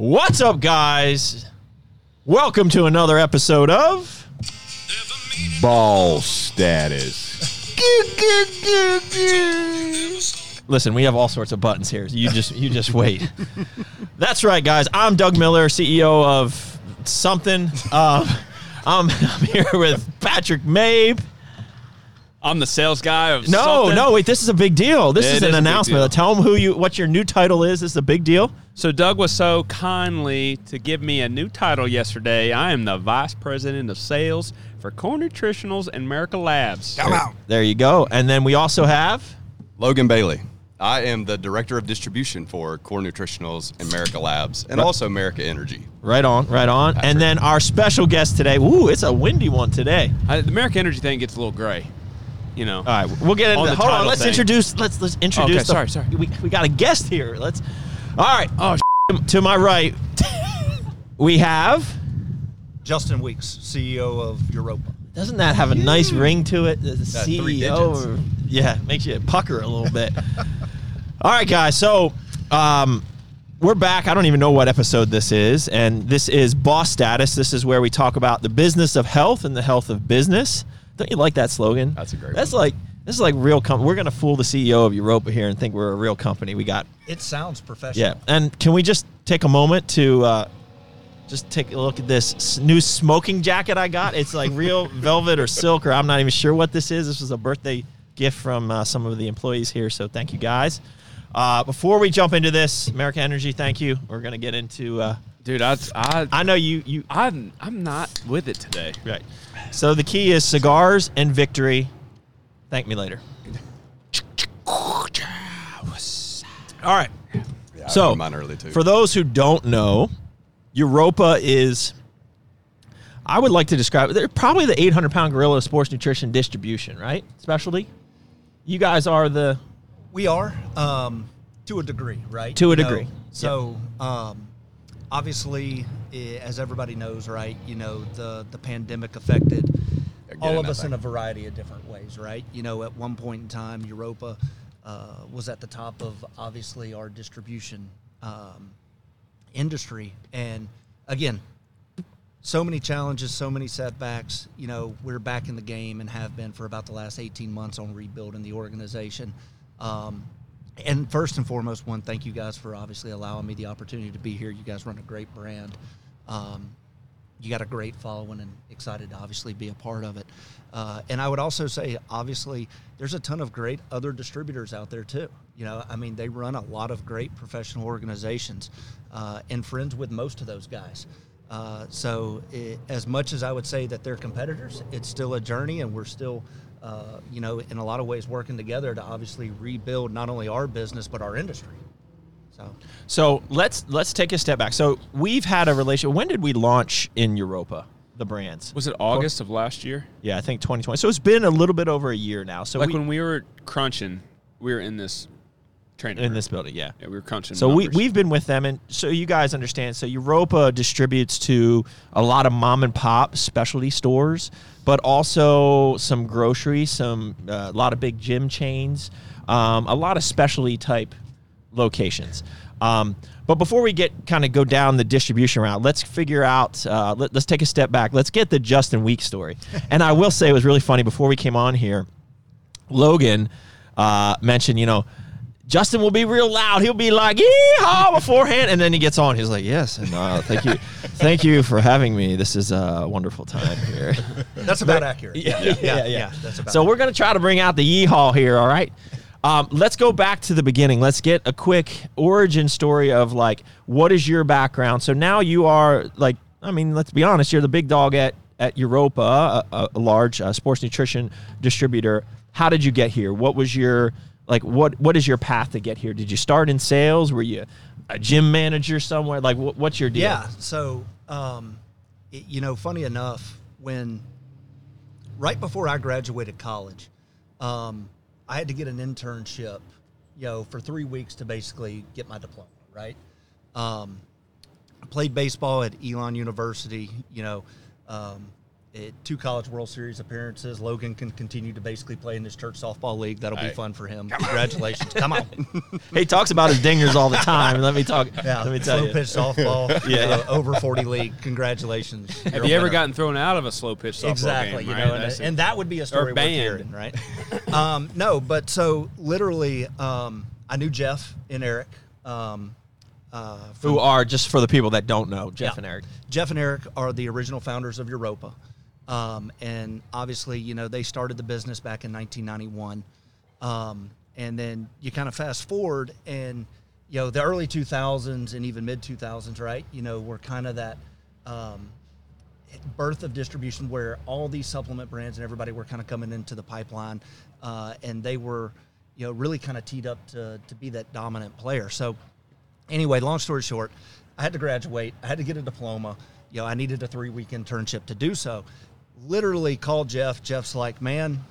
What's up, guys? Welcome to another episode of Boss Status. Listen, we have all sorts of buttons here. You just you just wait. That's right, guys. I'm Doug Miller, CEO of something. Um, I'm, I'm here with Patrick Mabe. I'm the sales guy of No, something. no, wait. This is a big deal. This It is an is a big announcement. deal. Tell them who you, what your new title is. This is a big deal. So Doug was so kindly to give me a new title yesterday. I am the vice president of sales for Core Nutritionals and America Labs. Come out. There you go. And then we also have. Logan Bailey. I am the director of distribution for Core Nutritionals, and America Labs, and also America Energy. Right on, right on. And then our special guest today. Ooh, it's a windy one today. I, the America Energy thing gets a little gray, you know. All right, we'll get into On that. the Hold on, let's thing. introduce. Let's let's introduce. Okay, the- sorry, sorry. We, we got a guest here. Let's. All right. Oh, to my right, we have. Justin Weeks, CEO of Europa. Doesn't that have a nice ring to it? The three CEO. digits. yeah, makes you pucker a little bit. All right, guys. So, um, we're back. I don't even know what episode this is, and this is Boss Status. This is where we talk about the business of health and the health of business. Don't you like that slogan? That's a great That's one. like this is like real. company. we're gonna fool the CEO of Europa here and think we're a real company. We got It sounds professional. yeah. And can we just take a moment to uh, just take a look at this new smoking jacket I got? It's like real velvet or silk, or I'm not even sure what this is. This was a birthday gift from uh, some of the employees here, so thank you guys. Uh, before we jump into this, American Energy, thank you. We're gonna get into. Uh, dude, I, I, I know you you I'm, I'm not with it today. right. So the key is cigars and victory. Thank me later. All right. Yeah, I So, mine early too. For those who don't know, Europa is, I would like to describe, they're probably the 800 pound gorilla of sports nutrition distribution, right? Specialty? You guys are the, We are, um, to a degree, right? To a You know, degree. So, um, obviously, eh, as everybody knows, right, you know, the, the pandemic affected Again, all of us in a variety of different ways, right? You know, at one point in time, Europa uh, was at the top of obviously our distribution um, industry. And again, so many challenges, so many setbacks. You know, we're back in the game and have been for about the last 18 months on rebuilding the organization. Um, and first and foremost, one, thank you guys for obviously allowing me the opportunity to be here. You guys run a great brand. Um, you got a great following and excited to obviously be a part of it. Uh, and I would also say, obviously, there's a ton of great other distributors out there too. You know, I mean, they run a lot of great professional organizations uh, and friends with most of those guys. Uh, so, it, as much as I would say that they're competitors, it's still a journey, and we're still, uh, you know, in a lot of ways working together to obviously rebuild not only our business but our industry. So, so let's, let's take a step back. So we've had a relation. When did we launch in Europa, the brands? Was it August of last year? Yeah, I think 2020. So it's been a little bit over a year now. So Like we, when we were crunching, we were in this training in room. this building, yeah. Yeah, we were crunching. So we, numbers. we've been with them, and so you guys understand. So Europa distributes to a lot of mom and pop specialty stores, but also some grocery, some uh, a lot of big gym chains, um, a lot of specialty type locations. Um, but before we get kind of go down the distribution route, let's figure out. Uh, let, let's take a step back. Let's get the Justin Week story. and I will say it was really funny before we came on here. Logan uh, mentioned, you know, Justin will be real loud. He'll be like, "Yeehaw!" beforehand, and then he gets on. He's like, "Yes, and uh, thank you, thank you for having me. This is a wonderful time here." that's about accurate. yeah, yeah, yeah, yeah, that's about so we're gonna try to bring out the yeehaw here. All right. Um, let's go back to the beginning. Let's get a quick origin story of like what is your background. So now you are like, I mean, let's be honest, you're the big dog at at Europa, a, a, large uh, sports nutrition distributor. How did you get here? What was your like? What what is your path to get here? Did you start in sales? Were you a gym manager somewhere? Like, what, what's your deal? Yeah. So, um, it- you know, funny enough, when right before I graduated college, um, I had to get an internship, you know, for three weeks to basically get my diploma. Right. Um, I played baseball at Elon University. You know, um, it, two college World Series appearances. Logan can continue to basically play in this church softball league. That'll be Hey. fun for him. Congratulations! Come on. He talks about his dingers all the time. Let me talk. Yeah, let me tell slow you. pitch softball. Yeah, uh, over forty league. Congratulations. Have You're you ever winner. gotten thrown out of a slow pitch softball exactly? game? you right? know, and, and that would be a story worth banned. hearing, right? um, no, but so literally, um, I knew Jeff and Eric. Um, uh, from- Who are just for the people that don't know, Jeff Yeah. and Eric. Jeff and Eric are the original founders of Europa. Um, and obviously, you know, they started the business back in 1991. Um, and then you kind of fast forward and, you know, the early 2000s and even mid 2000s, right? You know, were kind of that um, birth of distribution where all these supplement brands and everybody were kind of coming into the pipeline. Uh, and they were, you know, really kind of teed up to, to be that dominant player. So, anyway, long story short, I had to graduate. I had to get a diploma. You know, I needed a three week internship to do so. Literally called Jeff. Jeff's like, man,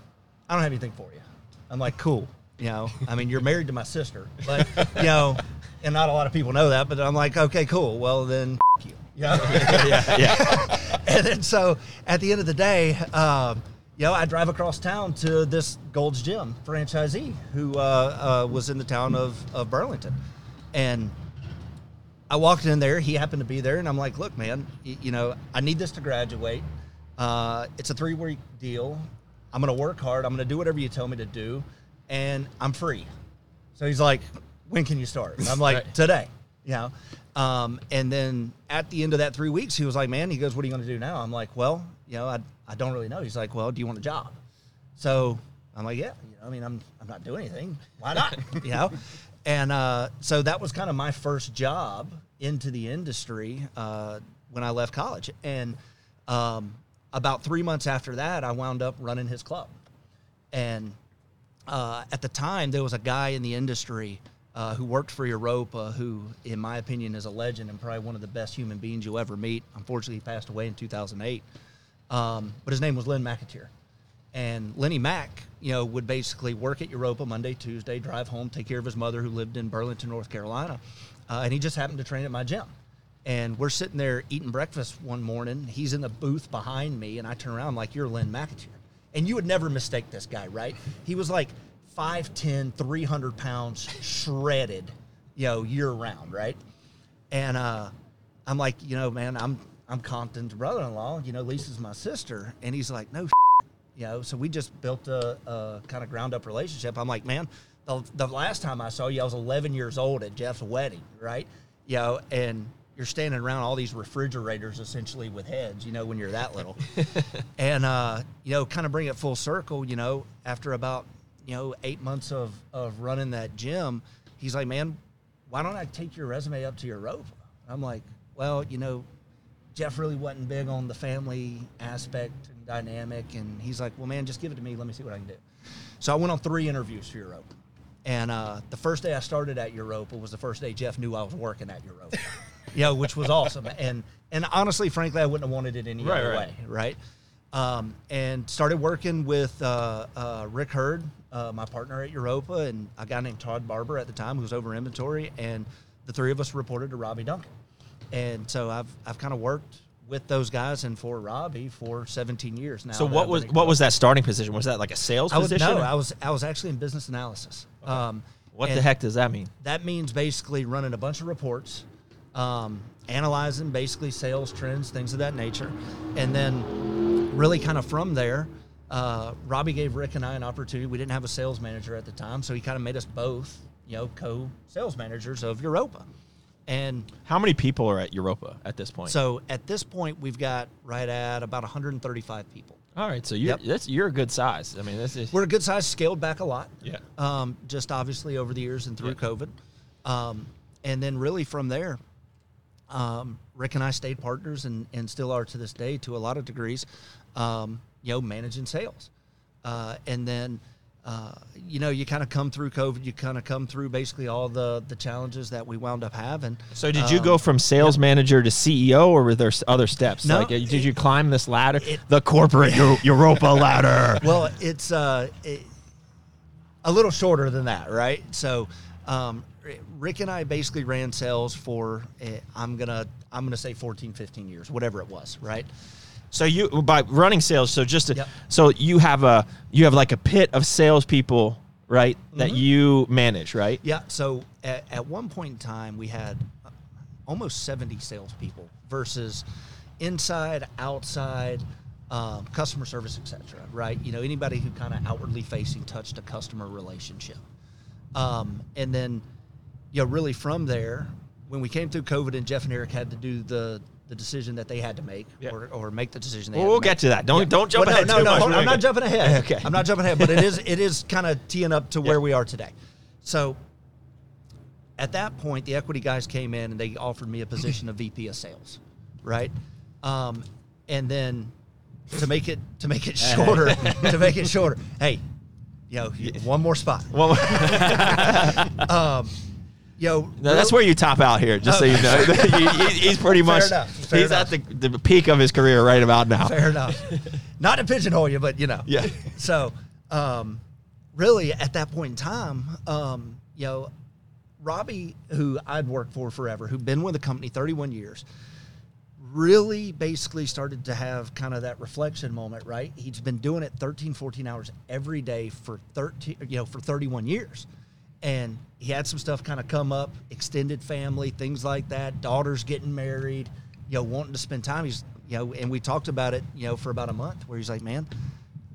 I don't have anything for you. I'm like, cool. You know, I mean, you're married to my sister, but you know, and not a lot of people know that. But I'm like, okay, cool. Well, then, you. You know? yeah, yeah. and then so at the end of the day, um, you know, I drive across town to this Gold's Gym franchisee who uh, uh, was in the town of, of Burlington. And I walked in there, he happened to be there, and I'm like, look, man, y- you know, I need this to graduate. Uh, it's a three week deal. I'm going to work hard. I'm going to do whatever you tell me to do, and I'm free. So he's like, when can you start? And I'm like, Right. today, you know. Um, and then at the end of that three weeks, he was like, man, he goes, what are you going to do now? I'm like, well, you know, I, I don't really know. He's like, well, do you want a job? So I'm like, yeah, you know, I mean, I'm, I'm not doing anything. Why not? you know? And uh, so that was kind of my first job into the industry uh, when I left college. And um, about three months after that, I wound up running his club. And uh, at the time, there was a guy in the industry uh, who worked for Europa, who, in my opinion, is a legend and probably one of the best human beings you'll ever meet. Unfortunately, he passed away in 2008. Um, but his name was Lynn McAteer. And Lenny Mack, you know, would basically work at Europa Monday, Tuesday, drive home, take care of his mother who lived in Burlington, North Carolina. Uh, and he just happened to train at my gym. And we're sitting there eating breakfast one morning. He's in the booth behind me, and I turn around I'm like, You're Lynn McAteer. And you would never mistake this guy, right? He was like 5'10, 300 pounds, shredded, you know, year round, right? And uh, I'm like, you know, man, I'm I'm Compton's brother-in-law. You know, Lisa's my sister, and he's like, no, you know. So we just built a, a kind of ground-up relationship. I'm like, man, the, the last time I saw you, I was 11 years old at Jeff's wedding, right? You know, and you're standing around all these refrigerators essentially with heads, you know, when you're that little. and uh, you know, kind of bring it full circle. You know, after about you know eight months of of running that gym, he's like, man, why don't I take your resume up to your Europa? I'm like, well, you know, Jeff really wasn't big on the family aspect and dynamic, and he's like, well, man, just give it to me. Let me see what I can do. So I went on three interviews for Europa. And uh, the first day I started at Europa was the first day Jeff knew I was working at Europa. you know, which was awesome. And and honestly, frankly, I wouldn't have wanted it any Right, other right. way, right? Um, and started working with uh, uh, Rick Hurd, uh, my partner at Europa, and a guy named Todd Barber at the time who was over inventory, and the three of us reported to Robbie Duncan. And so I've I've kind of worked with those guys and for Robbie for 17 years now. So what was what was that starting position? Was that like a sales I was position? no, or- I was I was actually in business analysis. Um, what the heck does that mean? that means basically running a bunch of reports, um, analyzing basically sales trends, things of that nature, and then really kind of from there, uh, Robbie gave Rick and I an opportunity. We didn't have a sales manager at the time, so he kind of made us both, you know, co-sales managers of Europa. And How many people are at Europa at this point? so at this point, we've got right at about 135 people. all right, so you're Yep. that's you're a good size. I mean, this is We're a good size, scaled back a lot. Yeah. Um, just obviously over the years and through. COVID. Um, and then really from there, um, Rick and I stayed partners and, and still are to this day to a lot of degrees, um, you know, managing sales. Uh, and then, uh, you know, you kind of come through COVID, you kind of come through basically all the, the challenges that we wound up having. So did you Um, go from sales manager to CEO, or were there other steps? No, like, uh, did it- you climb this ladder, it- the corporate Europa ladder? well, it's uh, it, a little shorter than that, right? So, um, Rick and I basically ran sales for uh, I'm gonna I'm gonna say 14, 15 years, whatever it was, right? So you by running sales, so just to, Yep. so you have a you have like a pit of salespeople, right? That Mm-hmm. you manage, right? Yeah. So at, at one point in time, we had uh, almost 70 salespeople versus inside, outside, um, customer service, etc. Right? You know, anybody who kind of outwardly facing touched a customer relationship. Um, and then, you know, really from there, when we came through COVID and Jeff and Eric had to do the the decision that they had to make, Yeah. or, or make the decision. They Well, had we'll to get to that. Don't don't jump Well, ahead no, no, no, I'm not jumping ahead. Okay. I'm not jumping ahead, but it is it is kind of teeing up to where we are today. So at that point, the equity guys came in and they offered me a position of VP of sales, right? Um, and then to make it to make it shorter, to make it shorter, hey, you know, one more spot. Well, Um, yo, no, that's where you top out here. Just so you know, He- he- he's pretty Fair much he's enough. at the, the peak of his career right about now. Fair enough. Not to pigeonhole you, but you know. Yeah. So, um, really, at that point in time, um, you know, Robbie, who I'd worked for forever, who'd been with the company 31 years, really basically started to have kind of that reflection moment, right? He's been doing it 13, 14 hours every day for 13, you know, for 31 years. And he had some stuff kind of come up, extended family, things like that, daughters getting married, you know, wanting to spend time. He's, you know, and we talked about it, you know, for about a month where he's like, man,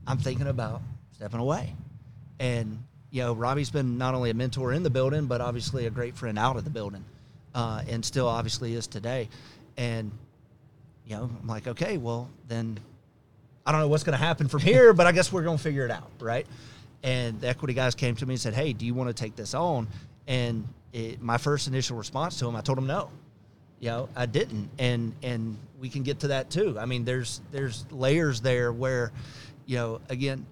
I'm thinking about stepping away. And, you know, Robbie's been not only a mentor in the building, but obviously a great friend out of the building, uh, and still obviously is today. And, you know, I'm like, okay, well, then I don't know what's going to happen from here, but I guess we're going to figure it out, right? And the equity guys came to me and said, hey, do you want to take this on? And it, my first initial response to him, I told him no. You know, I didn't, and and we can get to that too. I mean, there's there's layers there where, you know, again,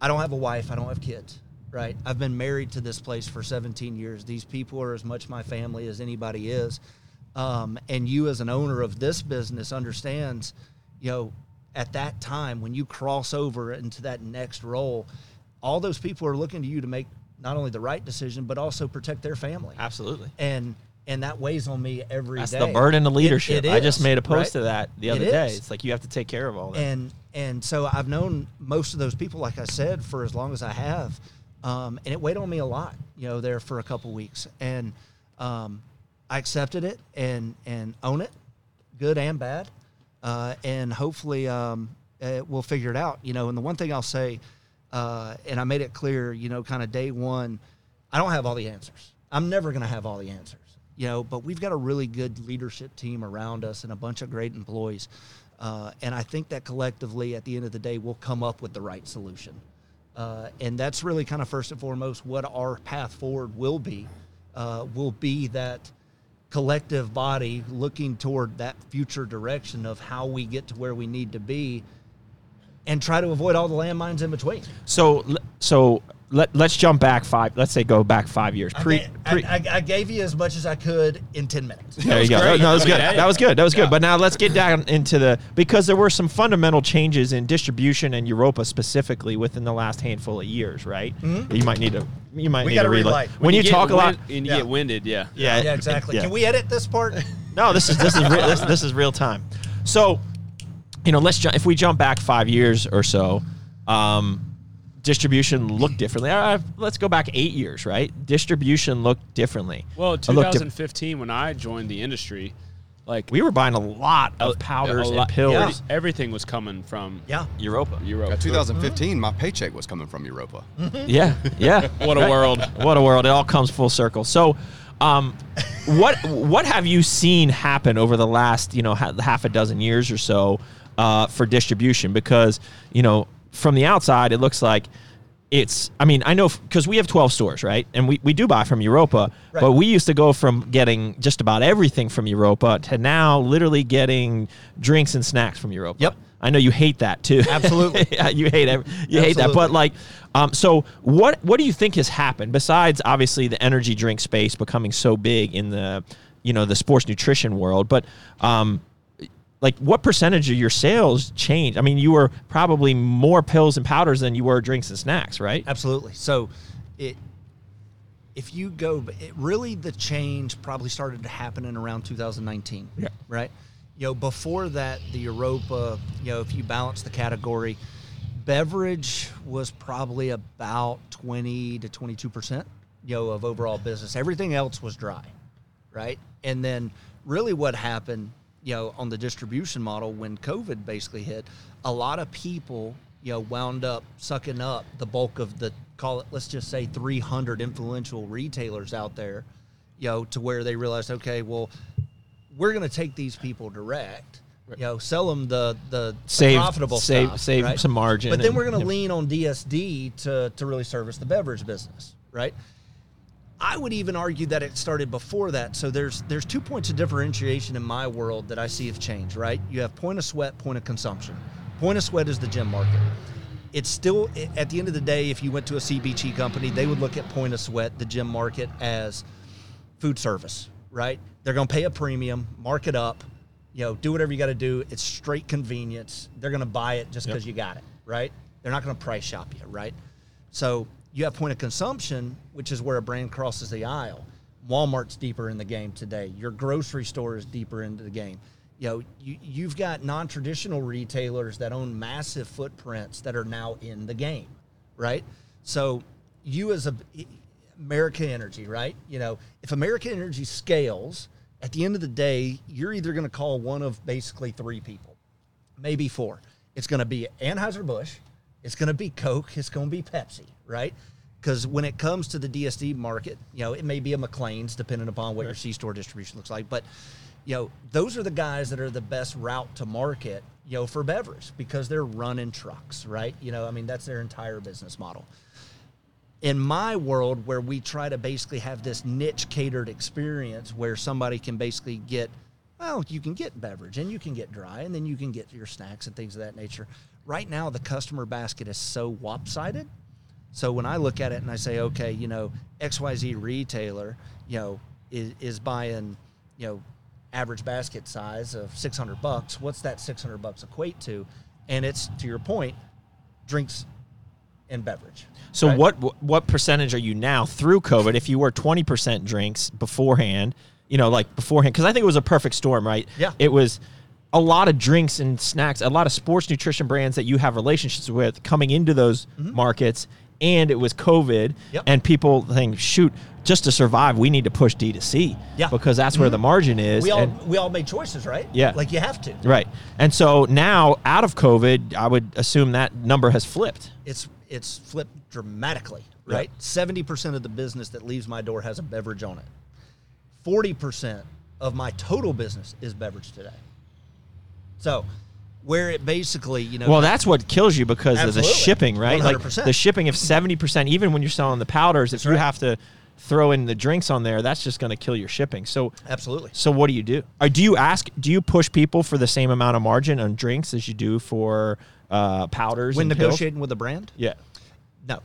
I don't have a wife, I don't have kids, right? I've been married to this place for 17 years. These people are as much my family as anybody is. Um, and you, as an owner of this business, understands, you know, at that time when you cross over into that next role, all those people are looking to you to make not only the right decision but also protect their family. Absolutely. And and that weighs on me every day. That's the burden of leadership. it I just made a post right? of that the It other day. is. It's like you have to take care of all that. and and so I've known most of those people, like I said, for as long as I have, um, and it weighed on me a lot, you know, there for a couple weeks, and um, I accepted it and and own it, good and bad, uh, and hopefully um, we'll figure it out, you know. And the one thing I'll say, uh, and I made it clear, you know, kind of day one, I don't have all the answers. I'm never going to have all the answers, you know, but we've got a really good leadership team around us and a bunch of great employees. Uh, and I think that collectively, at the end of the day, we'll come up with the right solution. Uh, and that's really kind of first and foremost what our path forward will be. Uh, will be that collective body looking toward that future direction of how we get to where we need to be and try to avoid all the landmines in between. so so let let's jump back five. Let's say go back five years. Pre, I, pre, I, I gave you as much as I could in 10 minutes. There you go. great. No, that was good. That was good. That was Yeah. good. But now let's get down into the because there were some fundamental changes in distribution and Europa specifically within the last handful of years, right? You might need to you might Mm-hmm. We need gotta to relight. relight. When, you, get talk a lot, and you Yeah. get winded, yeah. yeah, Yeah, exactly. yeah. Can we edit this part? No, this is this is real, this, this is real time. So, you know, let's ju- if we jump back five years or so, um, distribution looked differently. Uh, let's go back eight years, right? Distribution looked differently. Well, It looked 2015, when I joined the industry, like we were buying a lot of powders a and pills. Yeah. everything was coming from yeah. Europa. Europa. Yeah, 2015, my paycheck was coming from Europa. Yeah, yeah. What a world. What a world! It all comes full circle. So, um, what what have you seen happen over the last you know ha- half a dozen years or so uh, for distribution? Because you know from the outside it looks like it's. I mean, I know because we have twelve stores, right? And we, we do buy from Europa, Right. but we used to go from getting just about everything from Europa to now literally getting drinks and snacks from Europa. Yep. I know you hate that too. Absolutely. You hate ev- you hate that. But like, um, so what what do you think has happened besides obviously the energy drink space becoming so big in the you know the sports nutrition world? But um, like, what percentage of your sales changed? I mean, you were probably more pills and powders than you were drinks and snacks, right? Absolutely. So, it if you go, it really the change probably started to happen in around 2019. Yeah. Right. You know, before that, the Europa, you know, if you balance the category, beverage was probably about 20 to 22%, you know, of overall business. Everything else was dry, right? And then really what happened, you know, on the distribution model when COVID basically hit, a lot of people, you know, wound up sucking up the bulk of the call it let's just say 300 influential retailers out there, you know, to where they realized, okay, well, we're going to take these people direct. You know, sell them the the, the Save- profitable save- stuff, save right? some margin But then and- we're going to yep. lean on DSD to to really service the beverage business, right? I would even argue that it started before that. So there's there's two points of differentiation in my world that I see have changed, right? You have point of sweat, point of consumption. Point of sweat is the gym market. It's still at the end of the day, if you went to a CPG company, they would look at point of sweat, the gym market, as food service, right? They're going to pay a premium, mark it up, you know, do whatever you got to do. It's straight convenience. They're going to buy it just Yep. because you got it, right? They're not going to price shop you, right? So you have point of consumption, which is where a brand crosses the aisle. Walmart's deeper in the game today. Your grocery store is deeper into the game. You know, you, you've got non-traditional retailers that own massive footprints that are now in the game, right? So you as a America Energy, right? You know, if America Energy scales, at the end of the day, you're either going to call one of basically three people, maybe four. It's going to be Anheuser-Busch, it's going to be Coke, it's going to be Pepsi, right? Because when it comes to the DSD market, you know, it may be a McLane's, depending upon what your C-store distribution looks like. But, you know, those are the guys that are the best route to market, you know, for beverage because they're running trucks, right? You know, I mean, that's their entire business model in my world where we try to basically have this niche catered experience where somebody can basically get well you can get beverage and you can get dry and then you can get your snacks and things of that nature right now the customer basket is so lopsided so when i look at it and i say okay you know xyz retailer you know is, is buying you know average basket size of 600 bucks what's that 600 bucks equate to and it's to your point drinks and beverage So right? what what percentage are you now through COVID? If you were twenty percent drinks beforehand, you know, like beforehand, because I think it was a perfect storm, right? Yeah. It was a lot of drinks and snacks, a lot of sports nutrition brands that you have relationships with coming into those mm-hmm. markets, and it was COVID, Mm-hmm. Yep. and people think, shoot, just to survive, we need to push D to C, Yeah. Mm-hmm. because that's where the margin is. we all and- we all made choices, right? Yeah. like you have to. right, and so now out of COVID, I would assume that number has flipped. It's it's flipped dramatically, right? Seventy percent of the business that leaves my door has a beverage on it. Forty percent of my total business is beverage today. So, where it basically, you know, Well, that's what kills you because of the shipping, right? Like 100%. the shipping of seventy percent, even when you're selling the powders, if you right. have to throw in the drinks on there, that's just going to kill your shipping. So, absolutely. so what do you do? Or do you ask? Do you push people for the same amount of margin on drinks as you do for uh, powders? When and pills? negotiating with a brand, yeah, No.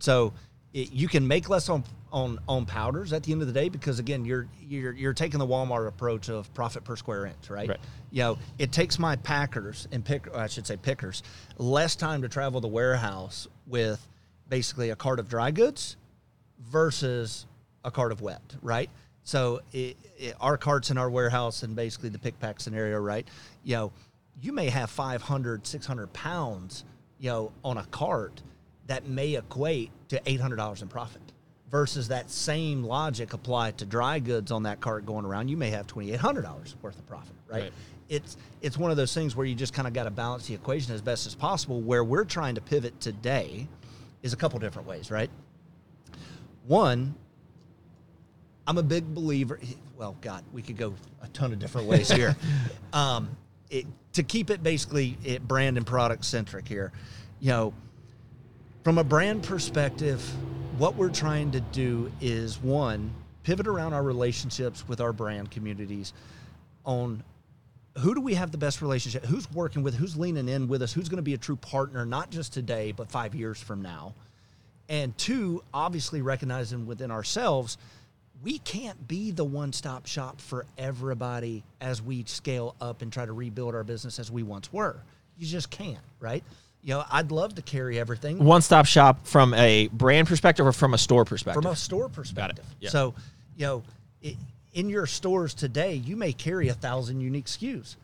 So it, you can make less on on on powders at the end of the day because again you're you're you're taking the Walmart approach of profit per square inch, right? Right. You know, it takes my packers and pick I should say pickers less time to travel the warehouse with basically a cart of dry goods versus a cart of wet, right? So it, it, our carts in our warehouse and basically the pick pack scenario, right? You know, you may have 500, 600 pounds, you know, on a cart that may equate to $800 in profit versus that same logic applied to dry goods on that cart going around. You may have $2,800 worth of profit, right? Right. It's, it's one of those things where you just kind of got to balance the equation as best as possible. Where we're trying to pivot today is a couple different ways, right? One, I'm a big believer. Well, God, we could go a ton of different ways here. um, it, to keep it basically it brand and product centric here, you know, from a brand perspective, what we're trying to do is one pivot around our relationships with our brand communities on who do we have the best relationship? Who's working with? Who's leaning in with us? Who's going to be a true partner, not just today, but five years from now? And two, obviously recognizing within ourselves, we can't be the one stop shop for everybody as we scale up and try to rebuild our business as we once were. You just can't, right? You know, I'd love to carry everything one stop shop from a brand perspective or from a store perspective. from a store perspective. Yeah. So, you know, it, in your stores today, you may carry a thousand unique SKUs.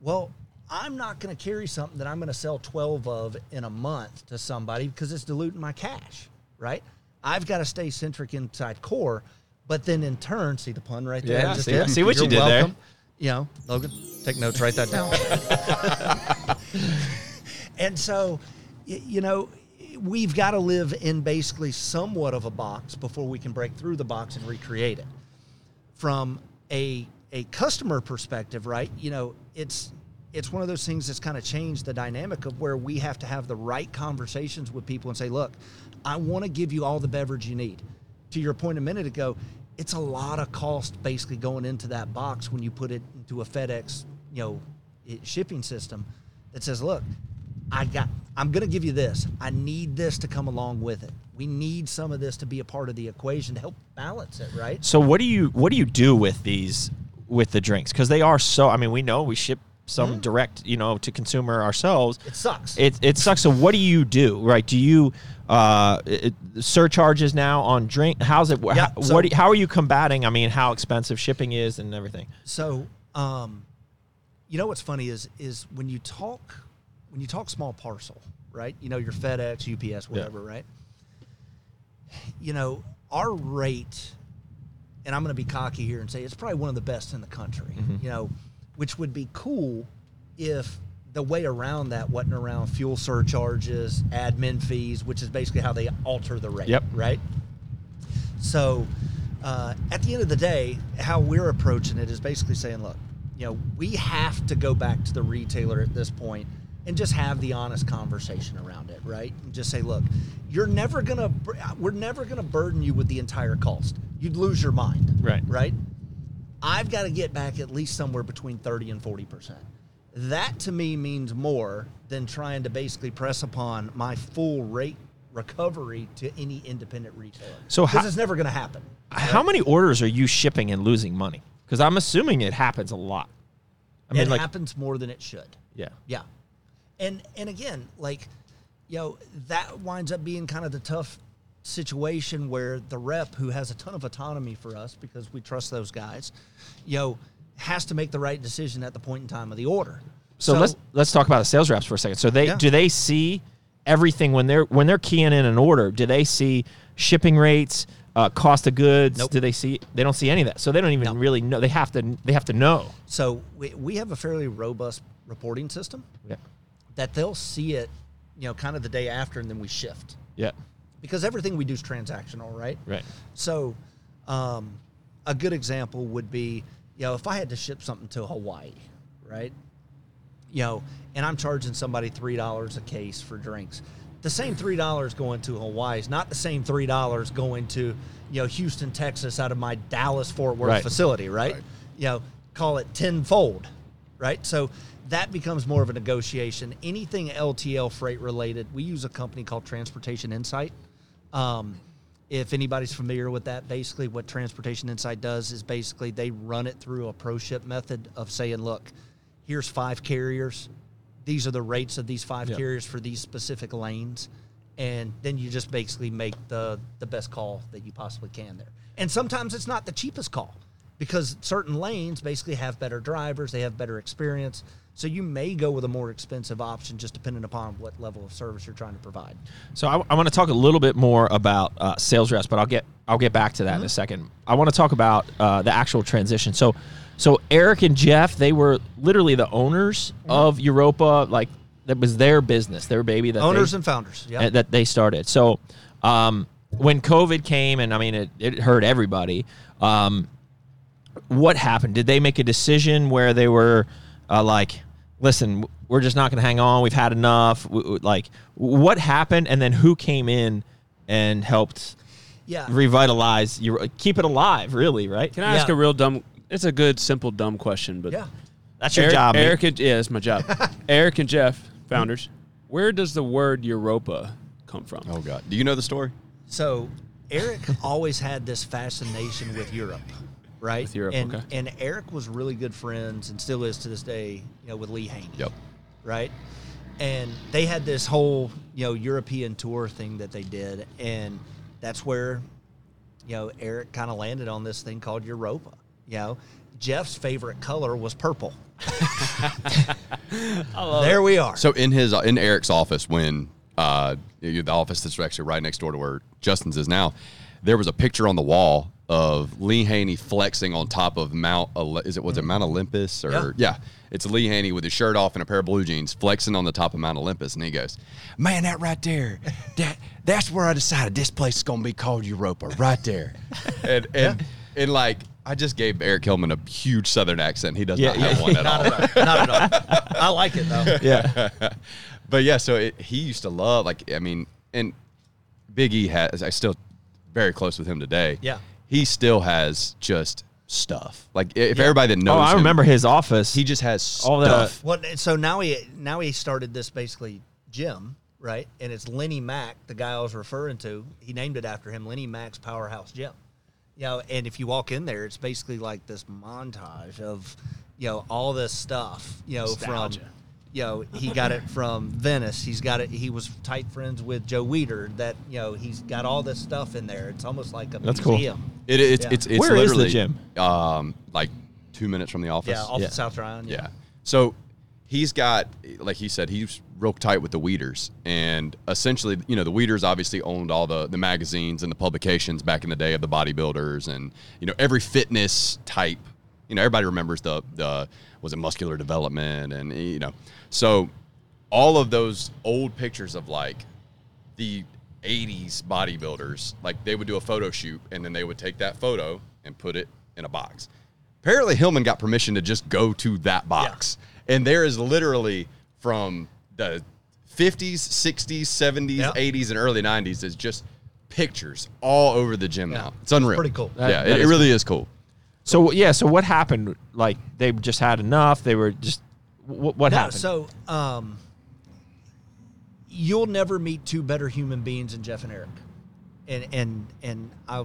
Well, I'm not going to carry something that I'm going to sell 12 of in a month to somebody because it's diluting my cash, right? I've got to stay centric inside core, but then in turn, see the pun right there? Yeah, see-? See what you You're did there. You know, Logan, take notes, write that down. and so, you know, we've got to live in basically somewhat of a box before we can break through the box and recreate it from a a customer perspective, right? You know, it's it's one of those things that's kind of changed the dynamic of where we have to have the right conversations with people and say, "Look, I want to give you all the beverage you need." To your point a minute ago, it's a lot of cost basically going into that box when you put it into a FedEx, you know, shipping system that says, "Look, I got I'm going to give you this. I need this to come along with it. We need some of this to be a part of the equation to help balance it, right?" So what do you what do you do with these with the drinks? Because they are so. I mean, we know we ship some direct, you know, to consumer ourselves. It sucks. It it sucks. So what do you do? Right? Do you uh it, surcharges now on drink? How's it? Yeah, how, so- what? do- how are you combating? I mean, how expensive shipping is and everything. So, um, you know what's funny is is when you talk when you talk small parcel, right? You know your FedEx, UPS, whatever, right? You know our rate, and I'm going to be cocky here and say it's probably one of the best in the country. You know, which would be cool if the way around that wasn't around fuel surcharges, admin fees, which is basically how they alter the rate, Yep. right? So, uh, at the end of the day, how we're approaching it is basically saying, look, you know, we have to go back to the retailer at this point and just have the honest conversation around it, right? And just say, look, you're never gonna, we're never gonna burden you with the entire cost. You'd lose your mind, Right. Right. I've got to get back at least somewhere between 30 and 40 percent. That to me means more than trying to basically press upon my full rate recovery to any independent retailer. So because how- it's never going to happen. How many orders are you shipping and losing money? Because I'm assuming it happens a lot. I mean, it like, happens more than it should. yeah. Yeah. And and again, like, you know, that winds up being kind of the tough situation where the rep who has a ton of autonomy for us because we trust those guys, you know, has to make the right decision at the point in time of the order. So, let's let's talk about the sales reps for a second. So they Yeah. do they see everything when they're when they're keying in an order? Do they see shipping rates, uh, cost of goods? Nope. Do they see? They don't see any of that. So they don't even No. really know. They have to. They have to know. So we, we have a fairly robust reporting system Yeah. That they'll see it, you know, kind of the day after and then we shift. Yeah. Because everything we do is transactional, right? Right. So, um, a good example would be, you know, if I had to ship something to Hawaii, right? You know, and I'm charging somebody three dollars a case for drinks. The same three dollars going to Hawaii is not the same three dollars going to, you know, Houston, Texas, out of my Dallas Fort Worth Right. facility, right? Right. You know, call it tenfold, right? So that becomes more of a negotiation. Anything LTL freight related, we use a company called Transportation Insight. Um, if anybody's familiar with that, basically what Transportation Insight does is basically they run it through a pro ship method of saying, look, here's five carriers. These are the rates of these five Yeah. carriers for these specific lanes. And then you just basically make the, the best call that you possibly can there. And sometimes it's not the cheapest call because certain lanes basically have better drivers, they have better experience. So you may go with a more expensive option just depending upon what level of service you're trying to provide. So I, I want to talk a little bit more about uh, sales reps, but I'll get I'll get back to that in a second. I want to talk about uh, the actual transition. So, so Eric and Jeff, they were literally the owners of Europa. Like that was their business, their baby. That Owners they, and founders. Yeah. that they started. So, um, when COVID came, and I mean it, it hurt everybody. Um, what happened? Did they make a decision where they were uh, like, "Listen, we're just not going to hang on. We've had enough." W- w- Like, what happened, and then who came in and helped yeah. revitalize your keep it alive? Really, right? Can I ask a real dumb? It's a good, simple, dumb question, but yeah. That's your Eric, job. mate. Eric and, yeah, it's my job. Eric and Jeff, founders. Where does the word Europa come from? Oh God, do you know the story? So Eric always had this fascination with Europe, right? With Europe, and, okay. And Eric was really good friends and still is to this day, you know, with Lee Haney. Yep. Right. And they had this whole, you know, European tour thing that they did, and that's where you know, Eric kind of landed on this thing called Europa. You know, Jeff's favorite color was purple. there we are. So in his in Eric's office, when uh, the office that's actually right next door to where Justin's is now, there was a picture on the wall of Lee Haney flexing on top of Mount. Is it was it mm-hmm. Mount Olympus or Yeah. yeah. It's Lee Haney with his shirt off and a pair of blue jeans flexing on the top of Mount Olympus, and he goes, "Man, that right there, that that's where I decided this place is gonna be called Europa, right there." and and and like I just gave Eric Hillman a huge Southern accent. He does Yeah, not have yeah, one at not all. at all. Not at all. I like it though. Yeah. but yeah, so it, he used to love like I mean, and Big E has I still very close with him today. Yeah. He still has just stuff. Like if Yeah. everybody that knows, Oh, I him, remember his office. he just has All the- stuff. Well, so now he now he started this basically gym, right? And it's Lenny Mac, the guy I was referring to. He named it after him, Lenny Mac's Powerhouse Gym. You know, and if you walk in there, it's basically like this montage of, you know, all this stuff. You know, Nostalgia. from, you know, he got it from Venice. He's got it. He was tight friends with Joe Weider. That you know, he's got all this stuff in there. It's almost like a That's cool. museum. It, it's, Yeah. it's it's Where is the literally gym? Um, like two minutes from the office. Yeah, off Yeah. of South Ryan. Yeah. So he's got, like he said, he's real tight with the Weiders. And essentially, you know, the Weiders obviously owned all the, the magazines and the publications back in the day of the bodybuilders and, you know, every fitness type. You know, everybody remembers the, the was it muscular development and, you know, so all of those old pictures of like the 80s bodybuilders, like they would do a photo shoot and then they would take that photo and put it in a box. Apparently, Hillman got permission to just go to that box. And there is literally from the 50s, 60s, 70s, Yeah. 80s, and early 90s is just pictures all over the gym Yeah. now. It's unreal. pretty cool. That- yeah, that it, it is really is cool. so yeah. So what happened? Like they just had enough. They were just. What, what No, happened? So, um, you'll never meet two better human beings than Jeff and Eric, and and and I, I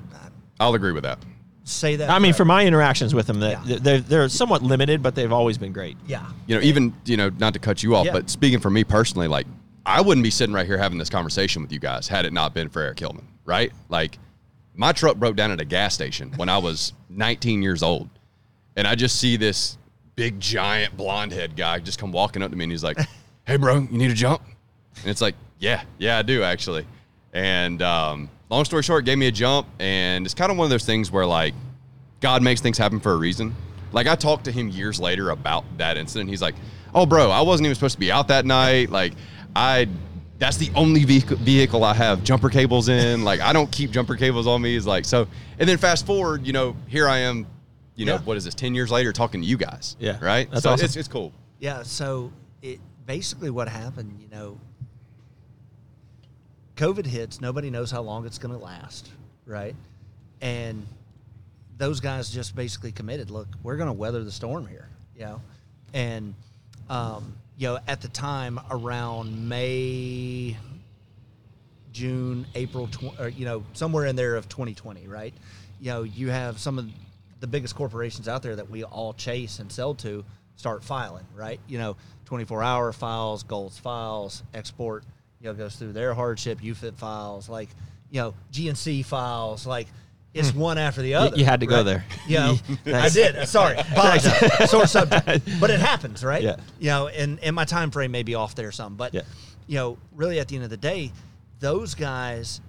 I'll agree with that. say that. I mean, for- from my interactions with them, that Yeah. they're they're somewhat limited, but they've always been great. yeah, you know, even you know, not to cut you off, Yeah. but speaking for me personally, like I wouldn't be sitting right here having this conversation with you guys had it not been for Eric Hillman, right? Like my truck broke down at a gas station when I was 19 years old, and I just see this big giant blonde head guy just come walking up to me, and he's like, "Hey, bro, you need a jump?" And it's like, "Yeah, yeah, I do actually." And um, long story short, gave me a jump, and it's kind of one of those things where like God makes things happen for a reason. Like I talked to him years later about that incident. He's like, "Oh, bro, I wasn't even supposed to be out that night. Like, I that's the only vehicle, vehicle I have jumper cables in. Like, I don't keep jumper cables on me." He's like, "So," and then fast forward, you know, here I am. You know, Yeah. what is this? Ten years later, talking to you guys. Yeah. right. That's so awesome. It's, it's cool. yeah. So it basically what happened, you know, COVID hits. Nobody knows how long it's going to last, right? And those guys just basically committed. Look, we're going to weather the storm here, you know, and um, you know, at the time around May, June, April, tw- or, you know, somewhere in there of 2020, right? You know, you have some of the biggest corporations out there that we all chase and sell to start filing, right? You know, 24 hour files, Gold's files, XSport, you know, goes through their hardship, Youfit files, like, you know, GNC files, like, it's hmm. one after the other. you had to go right? there. You know, I did. Sorry. Sore subject, but it happens, right? Yeah. You know, and and my time frame may be off there some, but Yeah. you know, really at the end of the day, those guys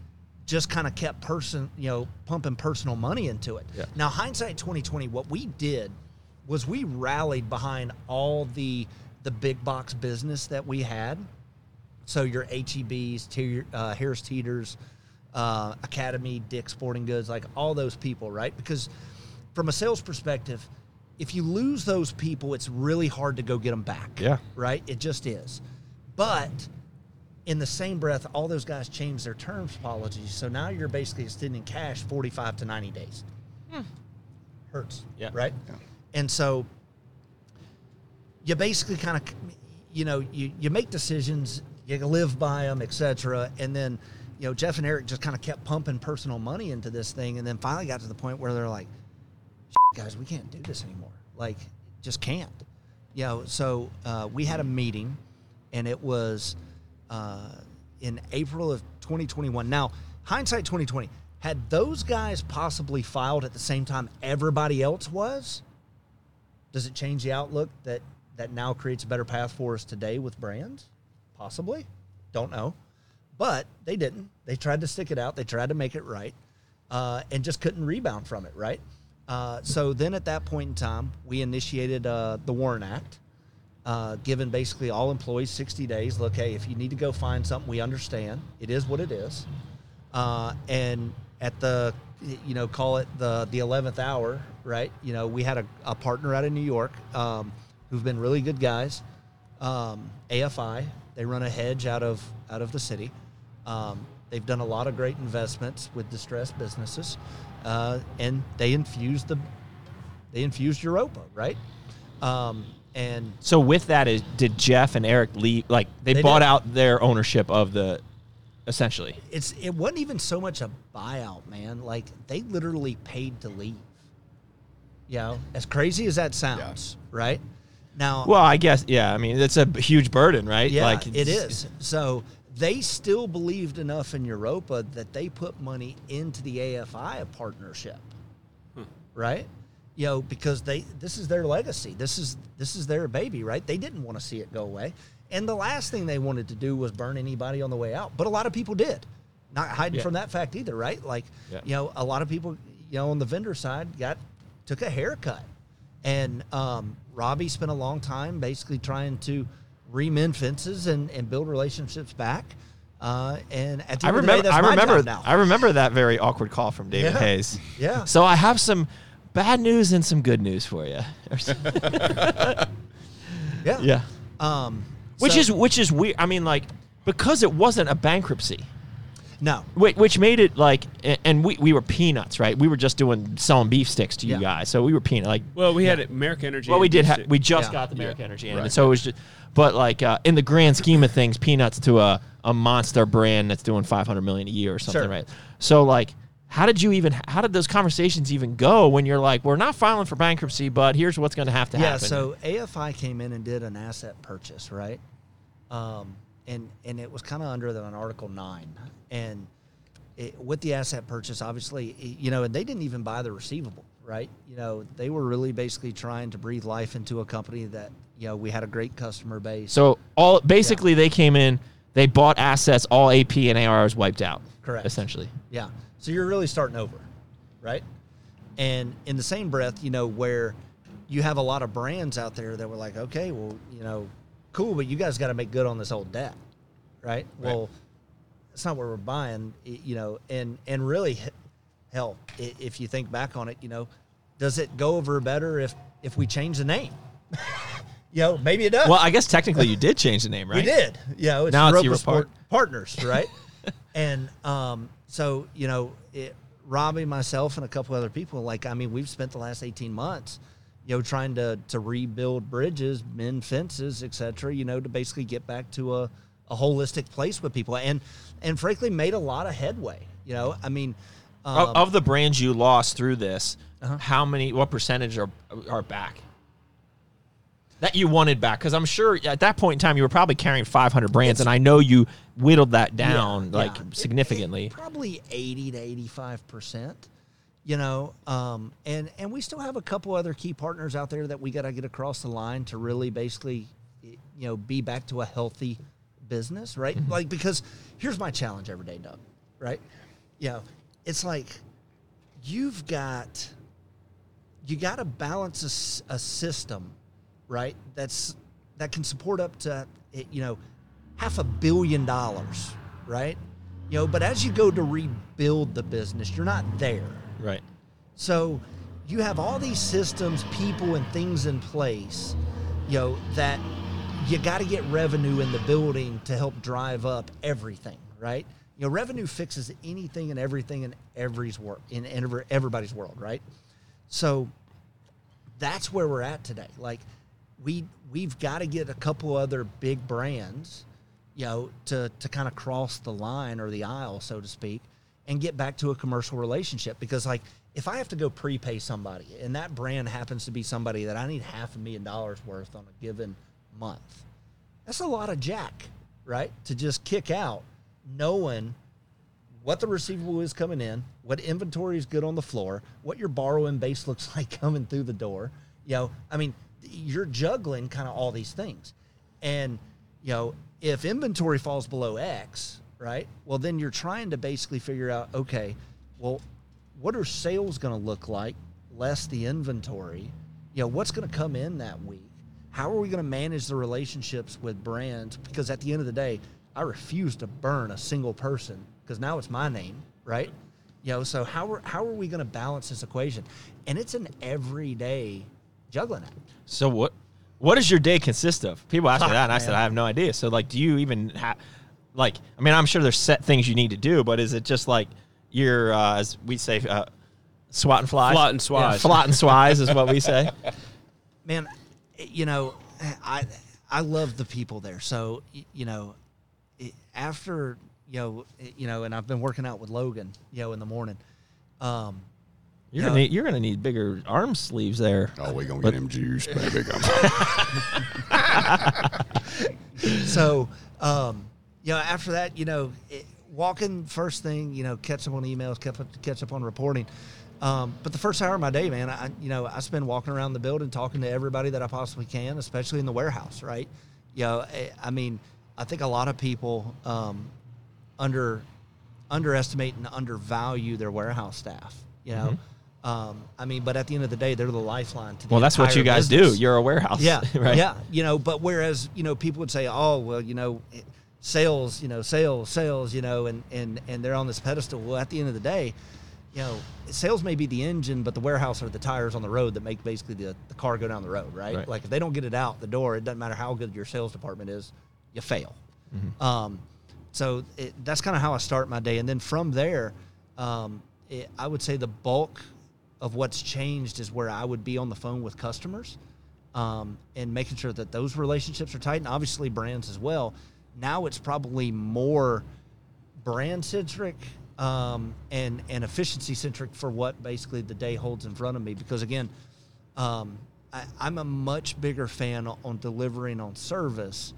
just kind of kept person, you know, pumping personal money into it. Yeah. Now, hindsight 2020, what we did was we rallied behind all the the big box business that we had. So your HEBs, Te- uh, Harris Teeters, uh, Academy, Dick Sporting Goods, like all those people, right? Because from a sales perspective, if you lose those people, it's really hard to go get them back. Yeah. Right? It just is. But in the same breath, all those guys changed their terms policies. So now you're basically extending cash 45 to 90 days. Hurts. Yeah. Right? And so you basically kind of, you know, you, you make decisions, you live by them, etc. And then, you know, Jeff and Eric just kind of kept pumping personal money into this thing. And then finally got to the point where they're like, guys, we can't do this anymore. Like, just can't. You know, so uh, we had a meeting, and it was uh, in April of 2021. Now, hindsight 2020, Had those guys possibly filed at the same time everybody else was, does it change the outlook that that now creates a better path for us today with brands? Possibly. Don't know. But they didn't. They tried to stick it out. They tried to make it right, uh, and just couldn't rebound from it. Right. Uh, so then, at that point in time, we initiated uh, the WARN Act, uh, giving basically all employees 60 days. Look, hey, if you need to go find something, we understand. It is what it is. Uh, and at the, you know, call it the the 11th hour, right? You know, we had a, a partner out of New York um, who've been really good guys. Um, AFI, they run a hedge out of out of the city. Um, they've done a lot of great investments with distressed businesses, uh, and they infused the they infused Europa, right? Um, and So with that, is did Jeff and Eric leave? Like they, They bought did. out their ownership of the, essentially. it's it wasn't even so much a buyout, man. Like they literally paid to leave. You know, as crazy as that sounds, right? Now, Well, I guess yeah. I mean, it's a huge burden, right? yeah, like it's- So they still believed enough in Europa that they put money into the AFI partnership, hmm. right? You know, because they this is their legacy. This is this is their baby, right? They didn't want to see it go away, and the last thing they wanted to do was burn anybody on the way out. But a lot of people did, not hiding Yeah. from that fact either, right? Like, Yeah. you know, a lot of people, you know, on the vendor side got took a haircut, and um, Robbie spent a long time basically trying to remend fences and, and build relationships back. Uh, and at the I end of the remember. day, that's I remember. I remember that very awkward call from David Yeah. Hayes. Yeah. So I have some bad news and some good news for you. yeah. yeah. Um, Which so- is which is weird. I mean, like because it wasn't a bankruptcy. no. Which, which made it like, and we, we were peanuts, right? We were just doing selling beef sticks to you Yeah. guys, so we were peanut. Like, Well, we had American Energy. well, we did. Ha- we just Yeah. got the Yeah. American Energy, Right. and so it was just. But like uh, in the grand scheme of things, peanuts to a, a monster brand that's doing five hundred million a year or something, Sure. right? So like, how did you even? How did those conversations even go when you're like, we're not filing for bankruptcy, but here's what's going to have to happen. Yeah, so AFI came in and did an asset purchase, right? Um, and and it was kind of under the, an Article Nine, and it, with the asset purchase, obviously, you know, and they didn't even buy the receivable, right? You know, they were really basically trying to breathe life into a company that you know we had a great customer base. So all basically they came in, they bought assets, all AP and AR was wiped out. Correct. Essentially. Yeah. So you're really starting over, right? And in the same breath, you know, where you have a lot of brands out there that were like, okay, well, you know, cool, but you guys got to make good on this old debt, right? Well, that's not what we're buying, you know, and and really, hell, if you think back on it, you know, does it go over better if if we change the name? you know, maybe it does. Well, I guess technically you did change the name, right? We did. You know, it's Now it's Europa Sport Partners, right? and um, so, you know, it, Robbie, myself, and a couple other people, like, I mean, we've spent the last 18 months, you know, trying to, to rebuild bridges, mend fences, et cetera, you know, to basically get back to a, a holistic place with people. And, and frankly, made a lot of headway. You know, I mean, um, Of, of the brands you lost through this, Uh-huh. how many? What percentage are are back? That you wanted back? Because I'm sure at that point in time you were probably carrying 500 brands, and I know you whittled that down Yeah, like yeah. Significantly. it- probably eighty to eighty-five percent. You know, um, and and we still have a couple other key partners out there that we got to get across the line to really basically, you know, be back to a healthy business, right? Mm-hmm. Like because here's my challenge every day, Doug. Right? You know, it's like you've got you got to balance a system, right? That's that can support up to eh, you know half a billion dollars, right? You know, but as you go to rebuild the business, you're not there. right. So you have all these systems, people, and things in place, you know, that you got to get revenue in the building to help drive up everything, right? You know, revenue fixes anything and everything in everybody's world, in every- everybody's world, right? So that's where we're at today. Like we we've got to get a couple other big brands, you know, to to kind of cross the line or the aisle, so to speak, and get back to a commercial relationship. Because like if I have to go prepay somebody and that brand happens to be somebody that I need half a million dollars worth on a given month, that's a lot of jack, right? To just kick out, knowing what the receivable is coming in, what inventory is good on the floor, what your borrowing base looks like coming through the door. You know, I mean, you're juggling kind of all these things. And, you know, if inventory falls below X, right? Well, then you're trying to basically figure out, okay, well, what are sales going to look like less the inventory? You know, what's going to come in that week? How are we going to manage the relationships with brands? Because at the end of the day, I refuse to burn a single person because now it's my name, right? You know, so how are, how are we going to balance this equation? And it's an everyday juggling it. So what what does your day consist of? People ask me that, and I said I have no idea. So like, do you even have like? I mean, I'm sure there's set things you need to do, but is it just like you're uh, as we say, uh, swat and flies, Flot and swaz. flot and swize is what we say. man you know i i love the people there so you know after you know you know and i've been working out with logan you know in the morning um You're Yeah. gonna need, you're gonna need bigger arm sleeves there. Oh, we gonna But- get him juice, baby. So um you know after that you know it, walking first thing you know catch up on emails catch up, catch up on reporting um, but the first hour of my day man i you know i spend walking around the building talking to everybody that i possibly can especially in the warehouse right you know i, I mean i think a lot of people um, under underestimate and undervalue their warehouse staff you know um, i mean but at the end of the day they're the lifeline to the Well, that's what you guys business. do. You're a warehouse, Yeah, right? Yeah, you know, but whereas you know people would say, "Oh, well, you know, sales, you know, sales, sales, you know," and and and they're on this pedestal. Well, at the end of the day, you know, sales may be the engine, but the warehouse are the tires on the road that make basically the, the car go down the road, right? Right. Like if they don't get it out the door, it doesn't matter how good your sales department is, you fail. Um, so it, that's kind of how I start my day, and then from there, um, it, I would say the bulk of what's changed is where I would be on the phone with customers um, and making sure that those relationships are tight, and obviously brands as well. Now it's probably more brand centric um, and and efficiency centric for what basically the day holds in front of me. Because again, um, I, I'm a much bigger fan on delivering on service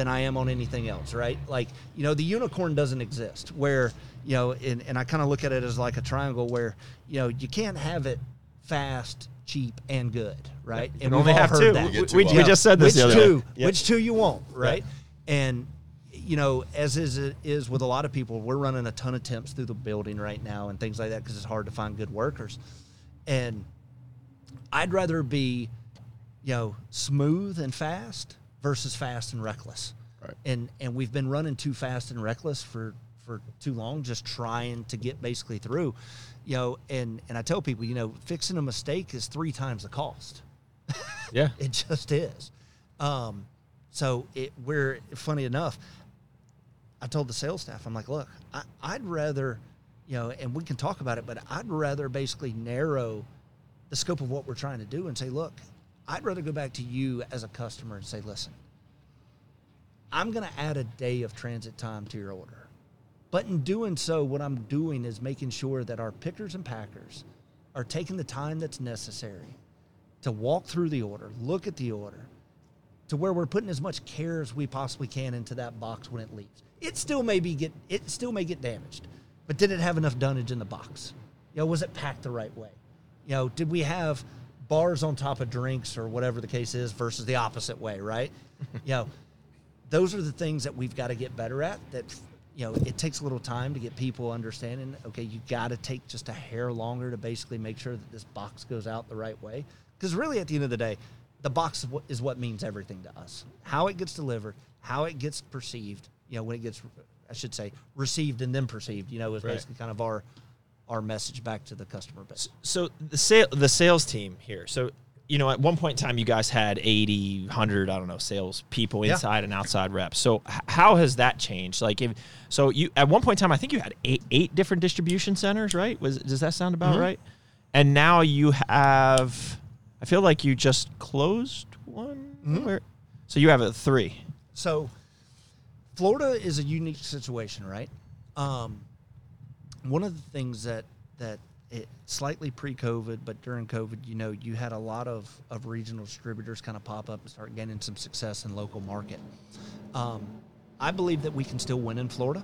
than I am on anything else, right? Like, you know, the unicorn doesn't exist where, you know, and, and I kind of look at it as like a triangle where, you know, you can't have it fast, cheap, and good, right? You and we've only all have heard two. that. We, we- we just said this which the other two, day. Yep. Which two you want, right? Right. And you know, as is it is with a lot of people, we're running a ton of temps through the building right now and things like that because it's hard to find good workers. And I'd rather be, you know, smooth and fast versus fast and reckless. Right. And and we've been running too fast and reckless for for too long, just trying to get basically through. You know, and and I tell people, you know, fixing a mistake is three times the cost. Yeah. It just is. Um, so it we're funny enough. I told the sales staff, I'm like, look, I, I'd rather, you know, and we can talk about it, but I'd rather basically narrow the scope of what we're trying to do and say, look, I'd rather go back to you as a customer and say, listen, I'm going to add a day of transit time to your order. But in doing so, what I'm doing is making sure that our pickers and packers are taking the time that's necessary to walk through the order, look at the order, to where we're putting as much care as we possibly can into that box when it leaves. It still may be get it still may get damaged, but did it have enough dunnage in the box? You know, was it packed the right way? You know, did we have bars on top of drinks or whatever the case is versus the opposite way, right? you know, those are the things that we've got to get better at that you know it takes a little time to get people understanding okay you got to take just a hair longer to basically make sure that this box goes out the right way because really at the end of the day the box is what means everything to us how it gets delivered how it gets perceived you know when it gets i should say received and then perceived you know is Right. basically kind of our our message back to the customer base So the sale, the sales team here. So you know, at one point in time, you guys had 80, 100, I don't know, sales people Yeah. inside and outside reps. So how has that changed? Like, if so, you at one point in time, I think you had eight, eight different distribution centers, right? Was does that sound about right? And now you have, I feel like you just closed one. Where, so you have a three. So, Florida is a unique situation, right? Um, one of the things that that it slightly pre-COVID, but during COVID, you know, you had a lot of of regional distributors kind of pop up and start gaining some success in local market. Um, I believe that we can still win in Florida.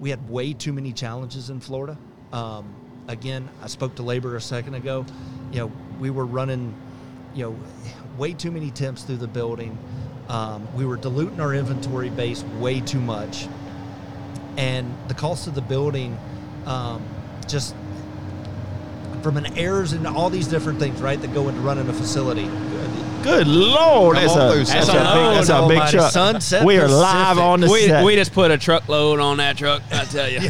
we had way too many challenges in Florida. Um, again, I spoke to labor a second ago. You know, we were running, you know, way too many temps through the building. Um, we were diluting our inventory base way too much, and the cost of the building um, just from an errors and all these different things, right, that go into running a facility. Good lord, that's on a, through, that's, a son. big, that's a big truck. Sunset we are live on the We, set. we just put a truckload on that truck. I tell you,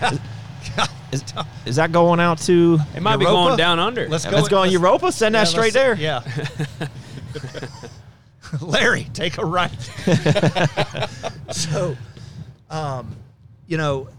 is, is that going out to? it might be going down under. Let's go. Let's go on Europa. Send that straight there. Yeah. Larry, take a right. so, um, you know, it, it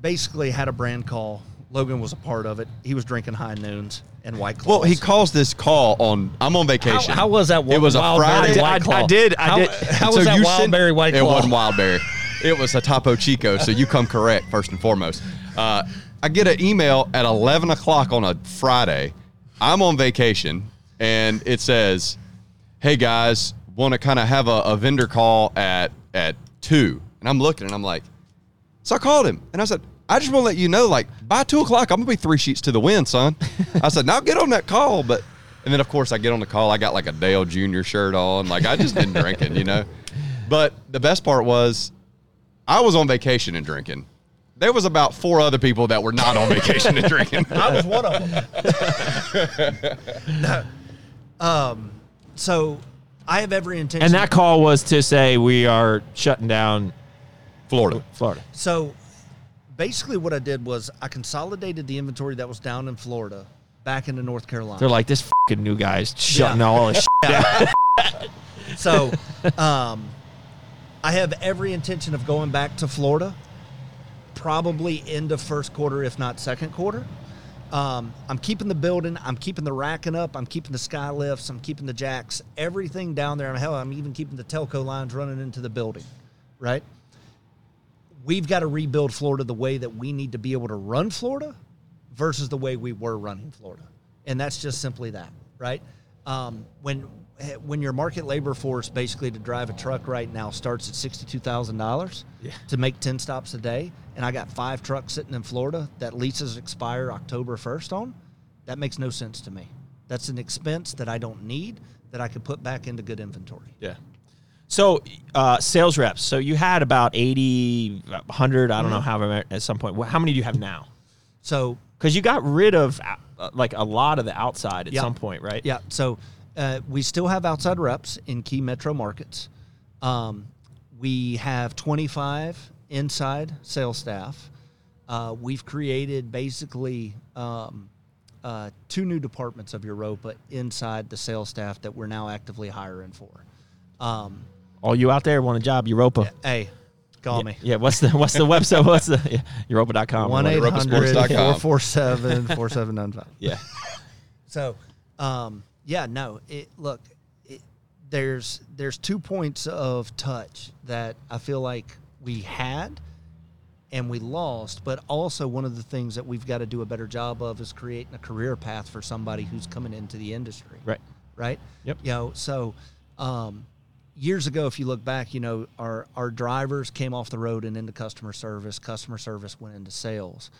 basically had a brand call. Logan was a part of it. He was drinking high noons and white claws. Well, he calls this call on. I'm on vacation. How, how was that? It was a Wildberry Friday. White I- Claw? I did- I how, did. How So was that you sent- Wildberry White It wasn't Wildberry. It was a Topo Chico. So you come correct first and foremost. Uh, I get an email at 11 o'clock on a Friday. I'm on vacation, and it says, "Hey guys, want to kind of have a, a vendor call at at two. And I'm looking, and I'm like, so I called him, and I said. I just want to let you know, like by two o'clock, I'm gonna be three sheets to the wind, son. I said, now get on that call, but and then of course I get on the call. I got like a Dale Jr. shirt on, like I just been drinking, you know. But the best part was, I was on vacation and drinking. There was about four other people that were not on vacation and drinking. I was one of them. No. Um, so I have every intention. And that call was to say we are shutting down Florida. Florida. So basically, what I did was I consolidated the inventory that was down in Florida back into North Carolina. They're like this fucking new guy's shutting Yeah. all this. shit So, um, I have every intention of going back to Florida, probably end of first quarter, if not second quarter. Um, I'm keeping the building. I'm keeping the racking up. I'm keeping the sky lifts. I'm keeping the jacks. Everything down there. And hell, I'm even keeping the telco lines running into the building. Right. We've got to rebuild Florida the way that we need to be able to run Florida versus the way we were running Florida, and that's just simply that. Right. Um, when when your market labor force basically to drive a truck right now starts at sixty-two thousand dollars to make ten stops a day, and I got five trucks sitting in Florida that leases expire October first on, that makes no sense to me. That's an expense that I don't need that I could put back into good inventory. Yeah. So, uh, sales reps. So you had about 80, 100, I don't know how many at some point. How many do you have now? So Because you got rid of uh, like a lot of the outside at some point, right? Yeah. So uh, we still have outside reps in key metro markets. Um, we have 25 inside sales staff. Uh, we've created basically um, uh, two new departments of Europa inside the sales staff that we're now actively hiring for. Um, All you out there want a job, Europa. hey, call me. Yeah, what's the what's the website? What's the yeah, Europa.com? or One whatever. eight hundred europasports.com. four four seven four seven nine five. Yeah. So, um, yeah, no. It, look, it, there's there's two points of touch that I feel like we had and we lost, but also one of the things that we've got to do a better job of is creating a career path for somebody who's coming into the industry. Right. Right. Yep. You know, so um, years ago, if you look back, you know, our our drivers came off the road and into customer service. Customer service went into sales.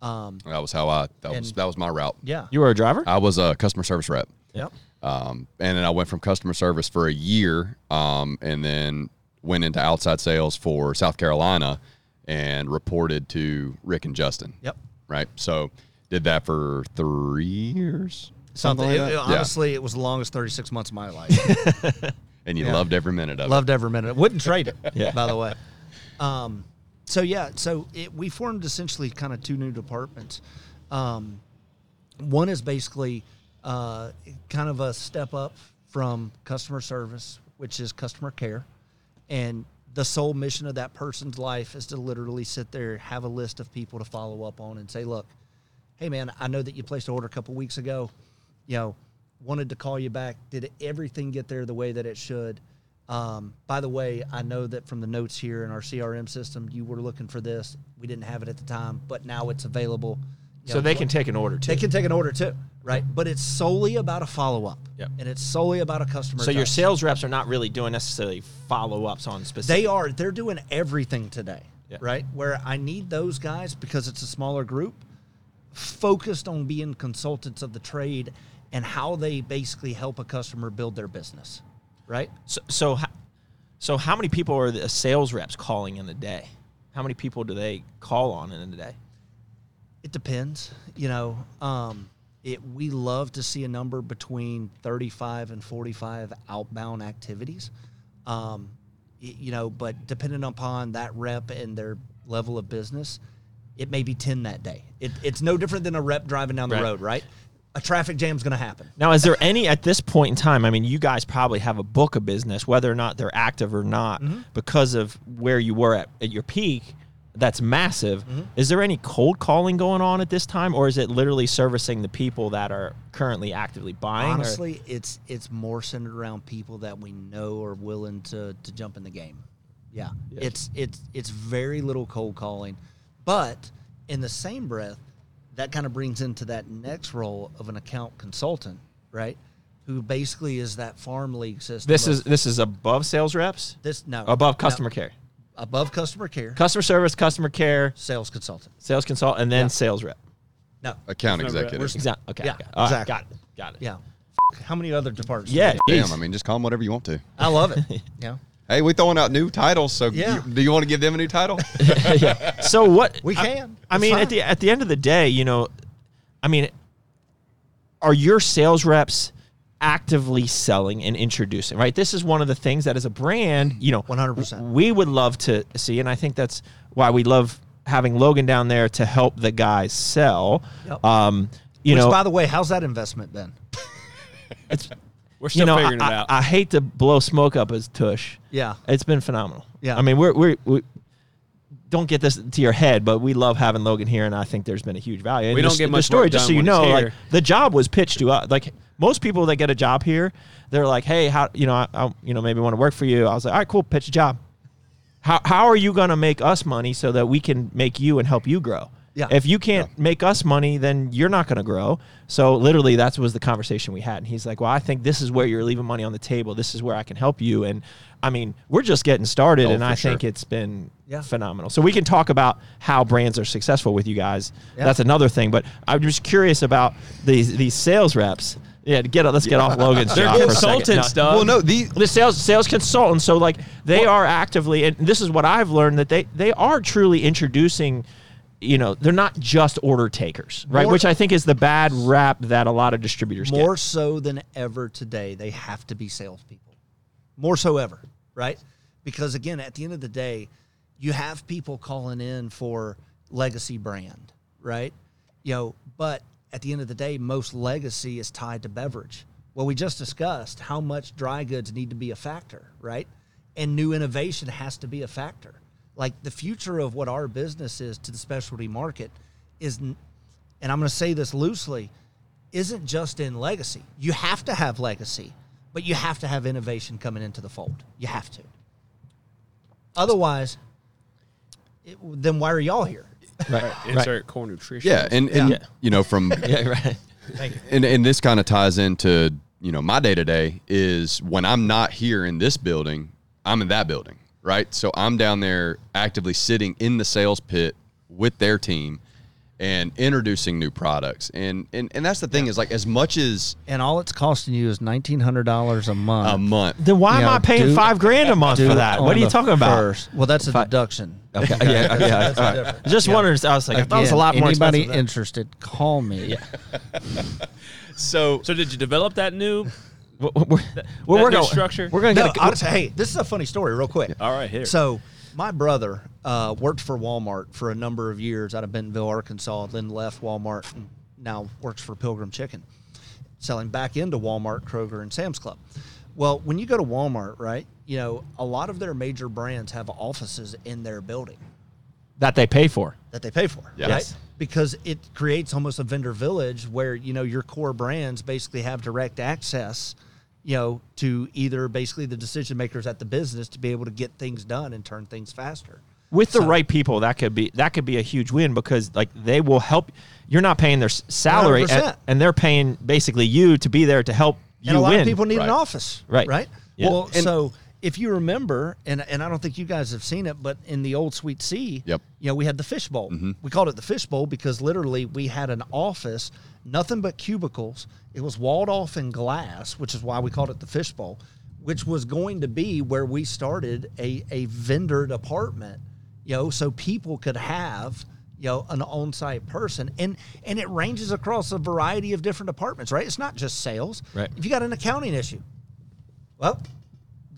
Um, That was how I. That was that was my route. yeah. You were a driver? I was a customer service rep. Yep. Um, and then I went from customer service for a year, um, and then went into outside sales for South Carolina, and reported to Rick and Justin. Yep. Right. So did that for three years. Something. like it- that? it- Yeah. honestly, it was the longest 36 months of my life. And you Yeah. loved every minute of it. Loved every minute. Wouldn't trade it. Yeah. By the way. Um, so yeah, so it, we formed essentially kind of two new departments. Um, one is basically uh, kind of a step up from customer service, which is customer care, and the sole mission of that person's life is to literally sit there, have a list of people to follow up on, and say, look, hey man, I know that you placed an order a couple weeks ago. You know, wanted to call you back. Did everything get there the way that it should? Um, by the way, I know that from the notes here in our CRM system, you were looking for this. We didn't have it at the time, but now it's available. You so know, they can take an order too. they can take an order too, right? But it's solely about a follow up, Yep. and it's solely about a customer. so your sales reps are not really doing necessarily follow ups on specific. they are they're doing everything today. Yeah. right? Where I need those guys because it's a smaller group focused on being consultants of the trade and how they basically help a customer build their business, right? So, so, so how many people are the sales reps calling in a day? How many people do they call on in a day? It depends. You know, um, it we love to see a number between 35 and 45 outbound activities. Um, you know, but depending upon that rep and their level of business, it may be 10 that day. It, it's no different than a rep driving down the Right. road, right? A traffic jam's going to happen. Now, is there any at this point in time? I mean, you guys probably have a book of business, whether or not they're active or not, mm-hmm. because of where you were at, at your peak. That's massive. Mm-hmm. Is there any cold calling going on at this time, or is it literally servicing the people that are currently actively buying? or- Honestly, it's it's more centered around people that we know are willing to to jump in the game. Yeah, it's it's it's very little cold calling, but in the same breath, that kind of brings into that next role of an account consultant, right? Who basically is that farm league system. this of- is this is above sales reps, this no above no, customer care, above customer care, customer service, customer care, sales consultant. sales consult, and then Yeah. sales rep. No, Account That's not executive. right. Exactly. Okay. Yeah, okay. All right, exactly. Got it. Got it. yeah. How many other departments? Yeah. Damn. I mean, just call them whatever you want to. I love it. yeah, Hey, we're throwing out new titles, so Yeah. you- do you want to give them a new title? yeah. So what we can. I, It's mean, fine. at the at the end of the day, you know, I mean, are your sales reps actively selling and introducing? Right. This is one of the things that as a brand, you know, 100%. we would love to see, and I think that's why we love having Logan down there to help the guys sell. Yep. Um, you Which, know, by the way, how's that investment been? it's We're still you know, figuring I, it out. I, I hate to blow smoke up as tush. Yeah. It's been phenomenal. Yeah. I mean, we're, we're, we don't get this to your head, but we love having Logan here, and I think there's been a huge value. And We the, don't get the much story, work just so you know, like the job was pitched to us. Like most people that get a job here, they're like, "Hey, how you know, I, I you know, maybe want to work for you." I was like, "All right, cool, pitch a job." How how are you going to make us money so that we can make you and help you grow? Yeah. If you can't make us money, then you're not going to grow. So literally, that was the conversation we had. And he's like, "Well, I think this is where you're leaving money on the table. This is where I can help you." And I mean, we're just getting started, Oh, and I sure. think it's been Yeah. phenomenal. So we can talk about how brands are successful with you guys. Yeah. That's another thing. But I'm just curious about these these sales reps. Yeah, get let's get off Logan's They're job for a second. consultants, No, well, no, the the sales sales consultants. So like they are actively, and this is what I've learned that they they are truly introducing. You know, they're not just order takers, right? More- Which I think is the bad rap that a lot of distributors More get. so than ever today, they have to be salespeople. More so ever, right? Because again, at the end of the day, you have people calling in for legacy brand, right? You know, but at the end of the day, most legacy is tied to beverage. Well, we just discussed how much dry goods need to be a factor, right? And new innovation has to be a factor. Like the future of what our business is to the specialty market is, n- and I'm going to say this loosely, isn't just in legacy. You have to have legacy, but you have to have innovation coming into the fold. You have to. Otherwise, it, then why are y'all here? Right, right. Insert core nutrition. yeah, and, and Yeah. you know from Yeah, right. and and this kind of ties into you know my day to day is when I'm not here in this building, I'm in that building, right? So I'm down there actively sitting in the sales pit with their team and introducing new products, and and and that's the thing is like as much as And all it's costing you is nineteen hundred dollars a month. a month. Then why am Yeah, I paying do- five grand a month for that? What are you talking about? Well, that's a Fi- deduction. Okay, yeah, yeah. That's all right. different. Just Yeah. wondered. I was like, I thought it was a lot more Anybody interested? Call me. Yeah. So So did you develop that new? We're, we're, we're, That we're new going structure? We're going to No, get. I'll hey, this is a funny story, real quick. All right, here. So, my brother uh, worked for Walmart for a number of years out of Bentonville, Arkansas, then left Walmart and now works for Pilgrim Chicken, selling back into Walmart, Kroger, and Sam's Club. Well, when you go to Walmart, right, you know, a lot of their major brands have offices in their building that they pay for. that they pay for, Yes. right? Because it creates almost a vendor village where you know your core brands basically have direct access, you know, to either basically the decision makers at the business to be able to get things done and turn things faster. with the So- right people that could be that could be a huge win because like they will help you're not paying their salary and, and they're paying basically you to be there to help you and a lot win of people need Right. an office, Right. Right. Yeah. Well, And- so if you remember, and and I don't think you guys have seen it, but in the old Sweet Sea, Yep. you know, we had the fish bowl. Mm-hmm. We called it the fish bowl because literally we had an office, nothing but cubicles. It was walled off in glass, which is why we called it the fishbowl, which was going to be where we started a a vendor department, you know, so people could have you know an on-site person and and it ranges across a variety of different departments right it's not just sales Right. if you got an accounting issue well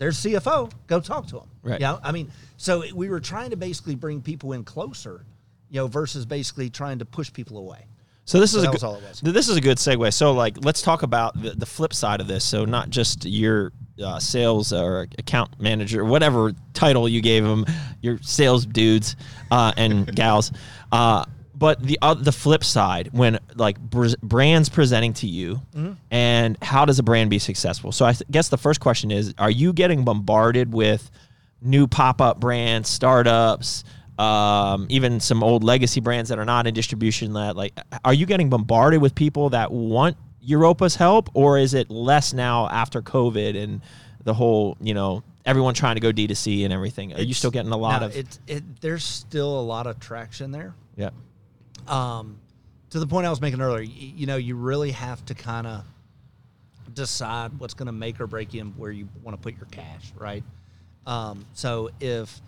there's CFO. Go talk to him. Right. Yeah. I mean, so we were trying to basically bring people in closer, you know, versus basically trying to push people away. So this So is a good, all it was. This is a good segue. So like, let's talk about the, the flip side of this. So not just your uh, sales or account manager, whatever title you gave them, your sales dudes uh, and gals, uh, but the uh, the flip side when like br- brands presenting to you, Mm-hmm. and how does a brand be successful? So I th- guess the first question is: Are you getting bombarded with new pop up brands, startups? Um, even some old legacy brands that are not in distribution that like are you getting bombarded with people that want Europa's help or is it less now after COVID and the whole you know everyone trying to go D2C and everything are you still getting a lot of it, it there's still a lot of traction there. yeah Um, to the point I was making earlier, you, you know, you really have to kind of decide what's going to make or break you and where you want to put your cash, right? Um, so if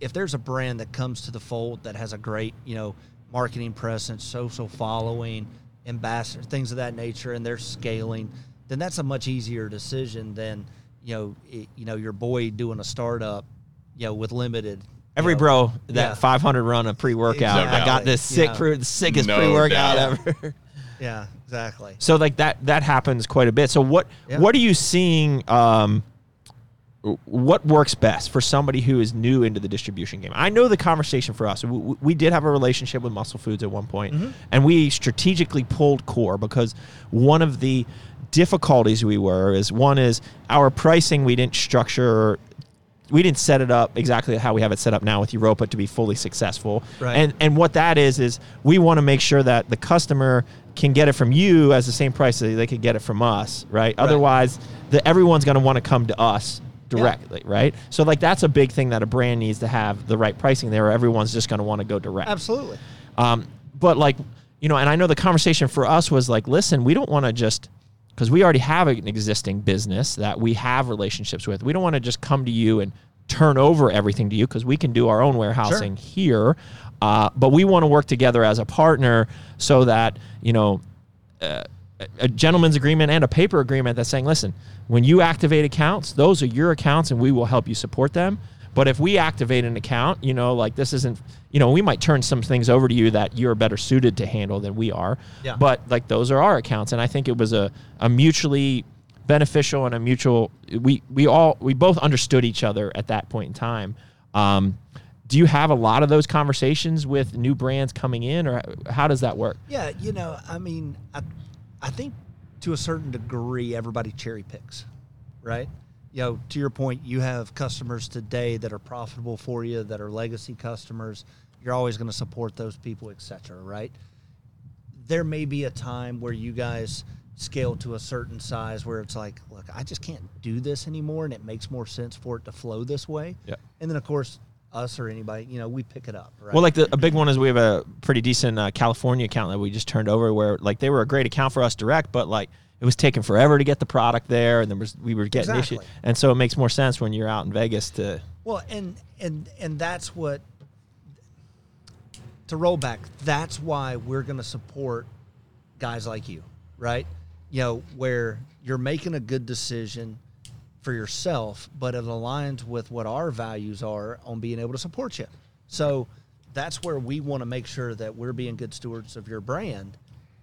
if there's a brand that comes to the fold that has a great, you know, marketing presence, social following, ambassador, things of that nature, and they're scaling, then that's a much easier decision than you know, it, you know, your boy doing a startup, you know, with limited. you every know, bro that yeah. 500 run a pre-workout I got this sick Yeah. pre- the sickest No pre-workout ever Yeah, exactly. So like that that happens quite a bit. So what Yeah. what are you seeing? Um, what works best for somebody who is new into the distribution game? I know the conversation for us. We, we did have a relationship with Muscle Foods at one point, mm-hmm. and we strategically pulled Core because one of the difficulties we were is one is our pricing we didn't structure we didn't set it up exactly how we have it set up now with Europa to be fully successful. Right. And and what that is is we want to make sure that the customer can get it from you as the same price that they could get it from us, right? Otherwise, the, everyone's going to want to come to us directly, right? So like that's a big thing that a brand needs to have the right pricing there. Or everyone's just going to want to go direct. Absolutely. Um, but like, you know, and I know the conversation for us was like, listen, we don't want to just because we already have an existing business that we have relationships with. We don't want to just come to you and turn over everything to you because we can do our own warehousing here. Uh, but we want to work together as a partner so that you know a- a gentleman's agreement and a paper agreement that's saying, listen, when you activate accounts, those are your accounts and we will help you support them. But if we activate an account, you know, like this isn't, you know, we might turn some things over to you that you're better suited to handle than we are. Yeah. But like those are our accounts. And I think it was a, a mutually beneficial and a mutual, we, we all, we both understood each other at that point in time. Um, do you have a lot of those conversations with new brands coming in or how does that work? Yeah, you know, I mean, I, I think to a certain degree, everybody cherry picks, right? You know, to your point, you have customers today that are profitable for you, that are legacy customers. You're always going to support those people, et cetera, right? There may be a time where you guys scale to a certain size where it's like, look, I just can't do this anymore, and it makes more sense for it to flow this way. Yeah. And then, of course, us or anybody, you know, we pick it up, right? Well, like the, a big one is we have a pretty decent uh, California account that we just turned over, where like they were a great account for us direct, but like it was taking forever to get the product there, and there was we were getting Exactly. issues, and so it makes more sense when you're out in Vegas to Well, and and and that's what to roll back. That's why we're going to support guys like you, right? You know, where you're making a good decision for yourself, but it aligns with what our values are on being able to support you. So that's where we want to make sure that we're being good stewards of your brand.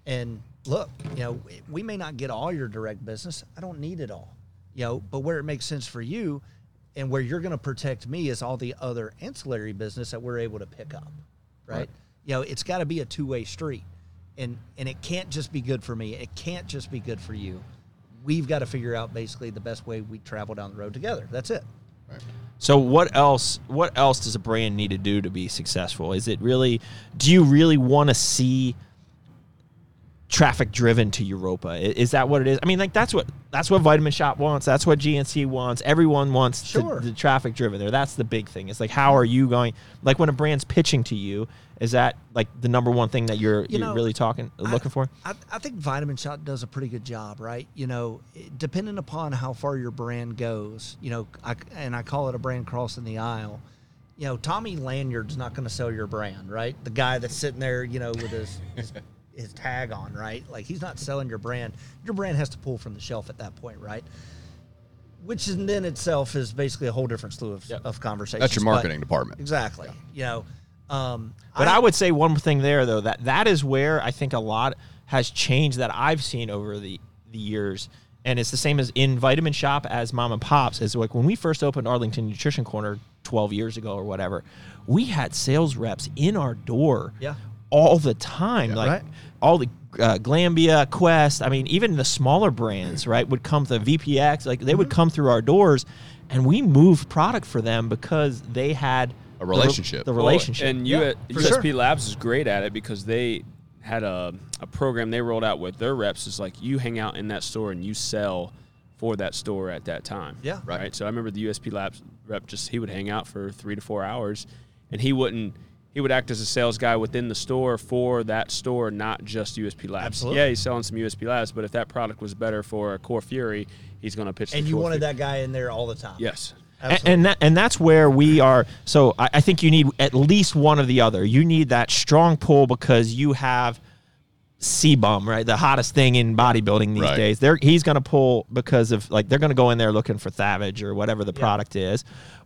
And look, you know, we may not get all your direct business. I don't need it all, you know, but where it makes sense for you and where you're going to protect me is all the other ancillary business that we're able to pick up, right? You know, it's got to be a two-way street. And and it can't just be good for me. It can't just be good for you. We've got to figure out basically the best way we travel down the road together. That's it. So what else? What else does a brand need to do to be successful? Is it really? Do you really want to see traffic driven to Europa. I- Is that what it is? I mean, like that's what that's what Vitamin Shoppe wants. That's what GNC wants. Everyone wants Sure. the traffic driven there. That's the big thing. It's like how are you going? Like when a brand's pitching to you, is that like the number one thing that you're You you're know, really talking I- looking for? I, I think Vitamin Shoppe does a pretty good job, right? You know, depending upon how far your brand goes, you know, I, and I call it a brand crossing the aisle. You know, Tommy Lanyard's not going to sell your brand, right? The guy that's sitting there, you know, with his, his his tag on, right? Like he's not selling your brand. Your brand has to pull from the shelf at that point, right? Which in then itself is basically a whole different slew of, Yep. of conversations. That's your but- marketing department. Exactly. You know, um, But I, would say one thing there though that that is where I think a lot has changed that I've seen over the the years, and it's the same as in Vitamin Shoppe as Mom and Pops. Is like when we first opened Arlington Nutrition Corner twelve years ago or whatever, we had sales reps in our door, Yeah. All the time, like Right. all the. Uh, Glanbia, Quest, I mean, even the smaller brands, right, would come to VPX, like they Mm-hmm. would come through our doors, and we moved product for them because they had A the re- relationship. the Well, relationship. And Yeah, U- USP sure. Labs is great at it because they had a, a program they rolled out with their reps. Is like you hang out in that store and you sell for that store at that time. Yeah. Right. So I remember the USP Labs rep just he would hang out for three to four hours, and he wouldn't. He would act as a sales guy within the store for that store, not just USP Labs. Absolutely. Yeah, he's selling some USP Labs, but if that product was better for a Core Fury, he's going to pitch. the and you Core wanted Fury. that guy in there all the time. Yes. Absolutely. and that, and that's where we are. So I, I think you need at least one or the other. You need that strong pull because you have CBum, right? The hottest thing in bodybuilding these Right. days. They're, he's going to pull because of like they're going to go in there looking for Thavage or whatever the product is,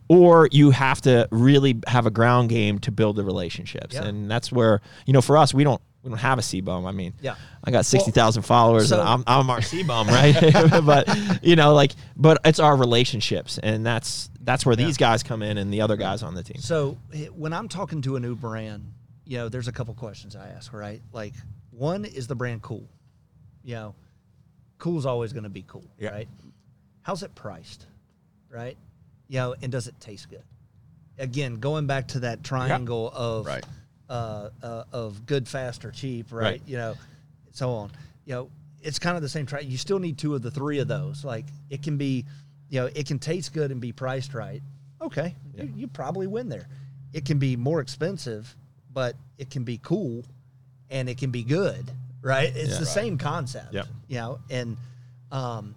or you have to really have a ground game to build the relationships, Yeah. and that's where you know for us we don't. We don't have a CBum. I mean, Yeah. I got sixty thousand followers, so- and I'm, I'm our CBum, right? but you know, like, but it's our relationships, and that's that's where these guys come in, and the other guys on the team. So eh, when I'm talking to a new brand, you know, there's a couple questions I ask, right? Like, one is the brand cool? You know, cool's always going to be cool, Yeah. right? How's it priced, right? You know, and does it taste good? Again, going back to that triangle of Right. uh, uh, of good, fast, or cheap, right? Right. You know, so on. You know, it's kind of the same. Try. You still need two of the three of those. Like it can be, you know, it can taste good and be priced right. Okay, you, you probably win there. It can be more expensive, but it can be cool, and it can be good. Right? It's Yeah. the same concept. Yep. You know, and um,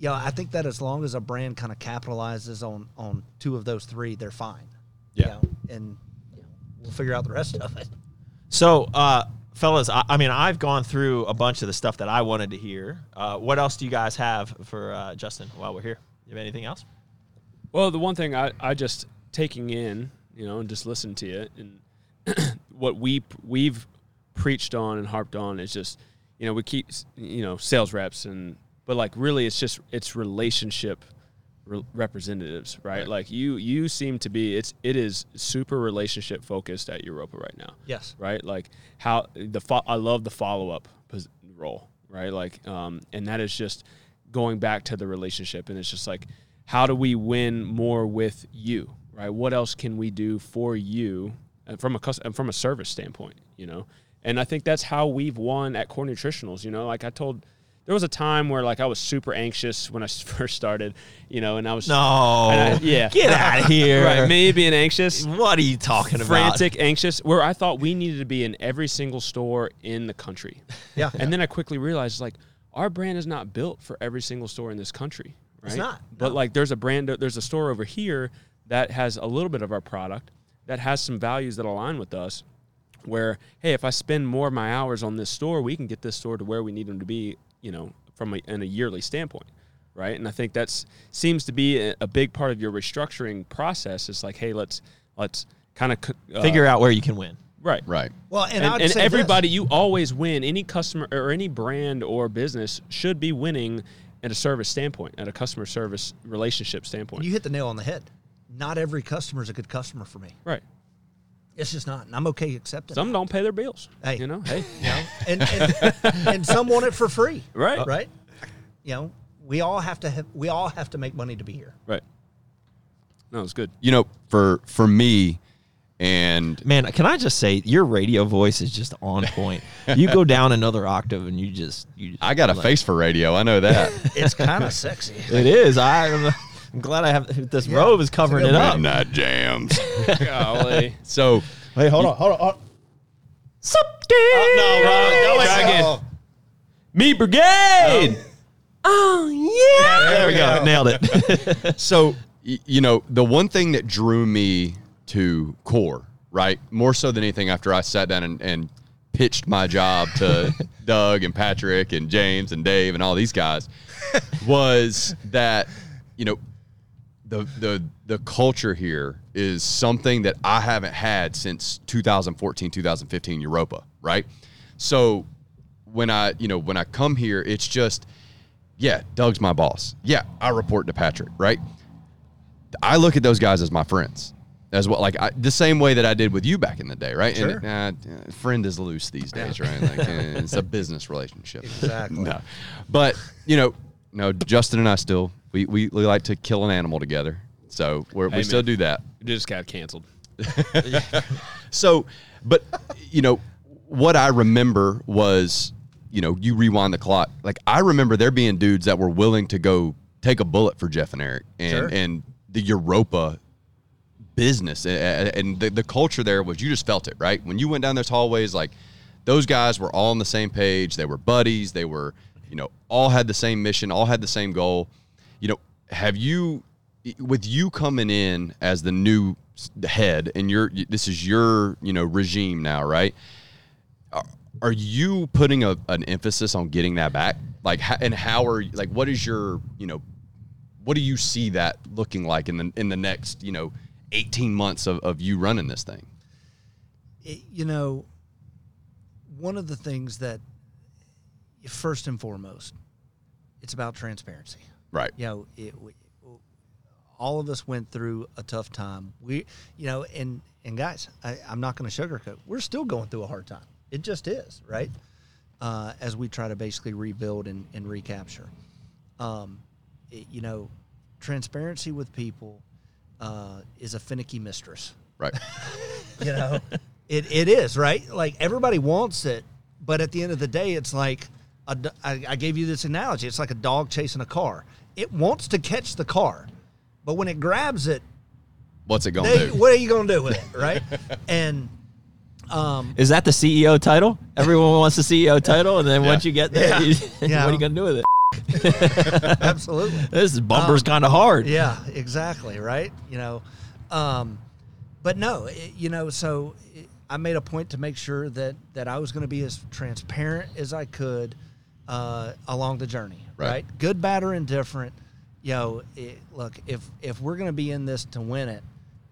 you know, I think that as long as a brand kind of capitalizes on on two of those three, they're fine. You Yeah. know, and you know, we'll figure out the rest of it. So, uh, fellas, I, I mean, I've gone through a bunch of the stuff that I wanted to hear. Uh, what else do you guys have for uh, Justin while we're here? You have anything else? Well, the one thing I, I just taking in, you know, and just listen to it, and what we we've preached on and harped on is just, you know, we keep, you know, sales reps and, but like really, it's just it's relationship re- representatives, right? Like you you seem to be it's it is super relationship focused at Europa right now Yes. right? Like how the fo- I love the follow up role, right? Like, um, and that is just going back to the relationship, and it's just like, how do we win more with you, right? What else can we do for you, and from a cus- and from a service standpoint, you know? And I think that's how we've won at Core Nutritionals. You know, like I told. There was a time where like I was super anxious when I first started, you know, and I was No. I- yeah, Get out of here. right? Me being anxious, What are you talking about? frantic, anxious, where I thought we needed to be in every single store in the country. Yeah. And then I quickly realized like our brand is not built for every single store in this country, right? It's not, But no. like there's a brand there's a store over here that has a little bit of our product that has some values that align with us where hey, if I spend more of my hours on this store, we can get this store to where we need them to be, you know, from a, in a yearly standpoint right? And I think that's seems to be a, a big part of your restructuring process. Is like, hey, let's let's kind of uh, Figure out where you can win. right. Right. Well, and, And, and say this. everybody, you always win. Any customer or any brand or business should be winning at a service standpoint, at a customer service relationship standpoint. you hit the nail on the head. Not every customer is a good customer for me. right. It's just not, and I'm okay accepting. Some that. don't pay their bills. Hey. you know, hey, you know, and, and and some want it for free. Right. Right. You know, we all have to have we all have to make money to be here. right. No, it's good. you know, for for me, And Man, can I just say your radio voice is just on point. you go down another octave and you just you. Just, I got a like- face for radio. I know that. It's kind of sexy. It is. I, I'm glad I have this robe is covering it up. Midnight jams. Golly. So Hey, hold on, hold on. Hold on. Sup, oh, no, wrong. Go Try again. Meat Brigade. Oh yeah. There we go. Nailed it. so you know the one thing that drew me to core right more so than anything after i sat down and, and pitched my job to doug and patrick and james and dave and all these guys was that you know the the the culture here is something that i haven't had since 2014 2015 europa right so when i you know when i come here it's just yeah, Doug's my boss. Yeah, I report to Patrick, right? I look at those guys as my friends as well. Like I, the same way that I did with you back in the day, right? Sure. And uh, friend is loose these days, right? Like it's a business relationship. Exactly. no. But, you know, no, Justin and I still, we, we, we like to kill an animal together. So we're, Hey, we still do that. It just got canceled. So, but you know, what I remember was, you know, you rewind the clock. Like I remember there being dudes that were willing to go take a bullet for Jeff and Eric, and Sure. and the Europa business and the, the culture there was you just felt it right when you went down those hallways like those guys were all on the same page they were buddies they were you know all had the same mission all had the same goal. You know have you with you coming in as the new head and you're this is your you know regime now right? Are, are you putting a, an emphasis on getting that back? Like and how are like what is your you know what do you see that looking like in the in the next you know 18 months of, of you running this thing? It, you know, one of the things that, first and foremost, it's about transparency. right You know, it, we, all of us went through a tough time. We, you know, and and guys, I, I'm not going to sugarcoat. We're still going through a hard time. It just is, right? Uh, as we try to basically rebuild and, and recapture. Um, it- you know, transparency with people uh, is a finicky mistress right you know it, it is right like everybody wants it but at the end of the day it's like a I I gave you this analogy it's like a dog chasing a car it wants to catch the car but when it grabs it what's it gonna do what are you going to do with it right and um, Is that the CEO title? Everyone wants the CEO title, and then Yeah. once you get there, Yeah. you- Yeah. what are you gonna do with it? absolutely This bumper's Um, kind of hard. Yeah, exactly. Right. You know, um, but no, it, you know, so it, I made a point to make sure that that I was going to be as transparent as I could uh, along the journey. Right. Right. Good, bad, or indifferent. You know, it, look if if we're going to be in this to win it,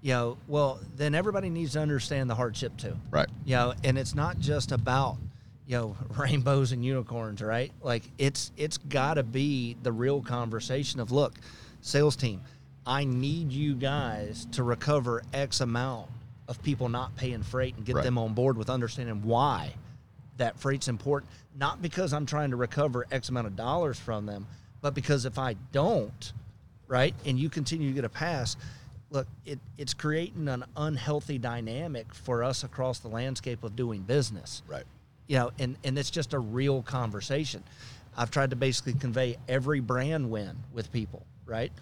you know, well then everybody needs to understand the hardship too right you know and it's not just about you know rainbows and unicorns right like it's it's got to be the real conversation of look sales team i need you guys to recover x amount of people not paying freight and get Right. them on board with understanding why that freight's important not because i'm trying to recover x amount of dollars from them but because if i don't right and you continue to get a pass look it, it's creating an unhealthy dynamic for us across the landscape of doing business. Right. You know and, and it's just a real conversation. I've tried to basically convey every brand win with people right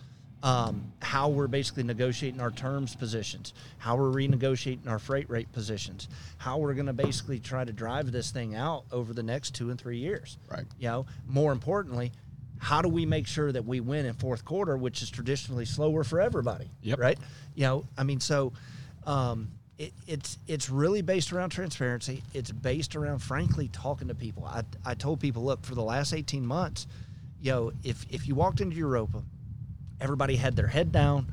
um, how we're basically negotiating our terms positions how we're renegotiating our freight rate positions how we're going to basically try to drive this thing out over the next two and three years Right. you know more importantly how do we make sure that we win in fourth quarter which is traditionally slower for everybody Yep. right you know i mean so um, it, it's it's really based around transparency it's based around frankly talking to people i, I told people look for the last 18 months you know if if you walked into europa everybody had their head down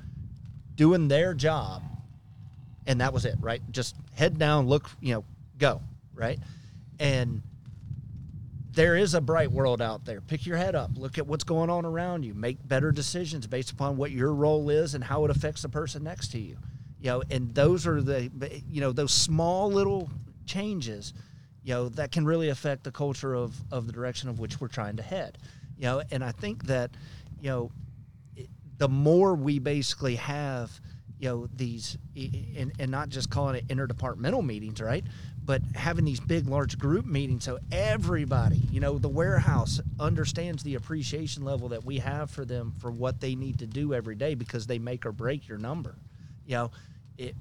doing their job and that was it right just head down look you know go right and there is a bright world out there. Pick your head up. Look at what's going on around you. Make better decisions based upon what your role is and how it affects the person next to you. You know, and those are the you know those small little changes, you know, that can really affect the culture of of the direction of which we're trying to head. You know, and I think that you know the more we basically have you know these and, and not just calling it interdepartmental meetings right? But having these big large group meetings so everybody you know the warehouse understands the appreciation level that we have for them for what they need to do every day because they make or break your number you know? It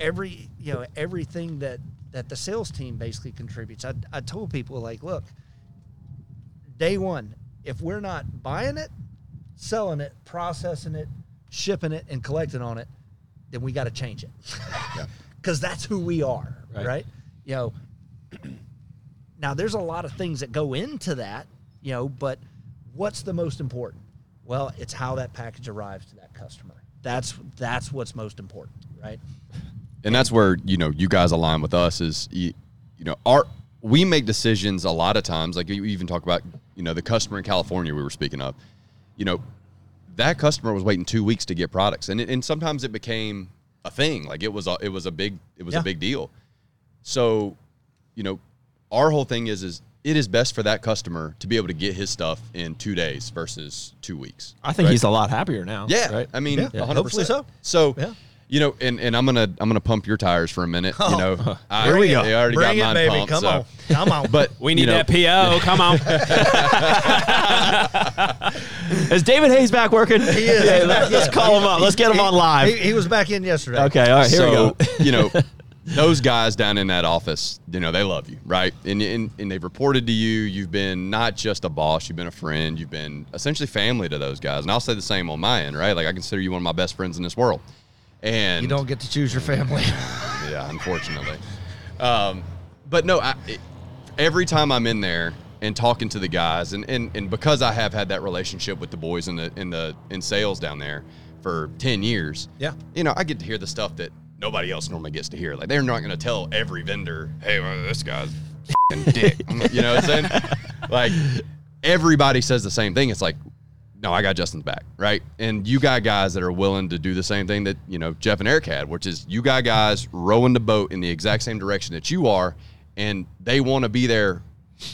every you know everything that that the sales team basically contributes i, I told people like look day one if we're not buying it selling it processing it shipping it and collecting on it then we got to change it. Because that's who we are Right. right, you know now there's a lot of things that go into that you know but what's the most important? Well it's how that package arrives to that customer. That's that's what's most important right? And that's where you know you guys align with us is you, you know our we make decisions a lot of times like you even talk about you know the customer in california we were speaking of you know that customer was waiting two weeks to get products and, it, and sometimes it became a thing like it was a, it was a big it was Yeah. a big deal so you know our whole thing is is it is best for that customer to be able to get his stuff in two days versus two weeks I think right? he's a lot happier now. Yeah, right. I mean, Yeah, 100%. hopefully so. So, Yeah. You know, and, and I'm gonna I'm gonna pump your tires for a minute. you oh. know, I, Bring it. They already Bring got it, mine baby. pumped. Come so- on. Come on. But We need you know, that PO. Come on. Is David Hayes back working? He is. Yeah, let's, back call him up. Let's get him He- on live. He, he was back in yesterday. okay, all right, here so, we go. you know, those guys down in that office, you know, they love you, right? And, and and they've reported to you. You've been not just a boss, you've been a friend. You've been essentially family to those guys. And I'll say the same on my end, right? Like I consider you one of my best friends in this world. And You don't get to choose your family. yeah, unfortunately. Um, but no, I, it, every time I'm in there and talking to the guys, and, and, and because I have had that relationship with the boys in the in the in sales down there for ten years, Yeah. you know, I get to hear the stuff that nobody else normally gets to hear. Like they're not going to tell every vendor, "Hey, well, this guy's dick," you know what I'm saying? Like everybody says the same thing. It's like. No, I got Justin's back, right? And you got guys that are willing to do the same thing that you know Jeff and Eric had, which is you got guys rowing the boat in the exact same direction that you are, and they want to be there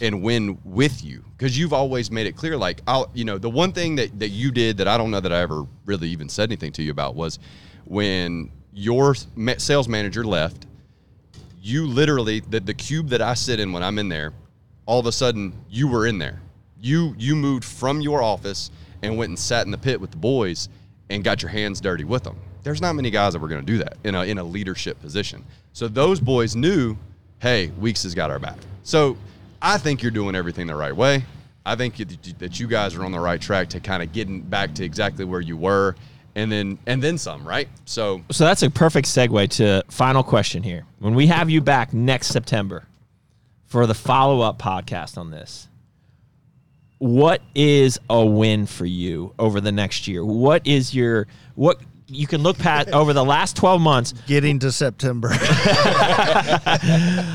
and win with you because you've always made it clear. Like, I'll, you know, the one thing that that you did that I don't know that I ever really even said anything to you about was when your sales manager left. You literally the the cube that I sit in when I'm in there, all of a sudden you were in there. You you moved from your office and went and sat in the pit with the boys and got your hands dirty with them. There's not many guys that were going to do that in a in a leadership position. So those boys knew, hey, Weeks has got our back. So I think you're doing everything the right way. I think that you guys are on the right track to kind of getting back to exactly where you were, and then and then some, right? So So that's a perfect segue to final question here. When we have you back next September for the follow up podcast on this, what is a win for you over the next year? What is your what you can look past over the last 12 months Getting to September.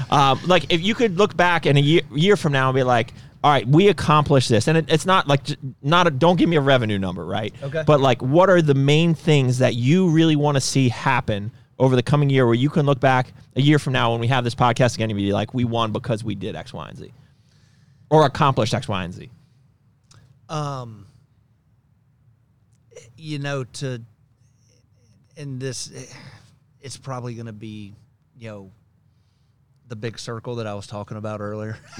um, like if you could look back in a year, year from now and be like all right we accomplished this and it, it's not like not a, don't give me a revenue number right Okay. but like what are the main things that you really want to see happen over the coming year where you can look back a year from now when we have this podcast again and be like we won because we did x y and z or accomplished x y and z um, you know, to in this, it's probably going to be, you know, the big circle that I was talking about earlier.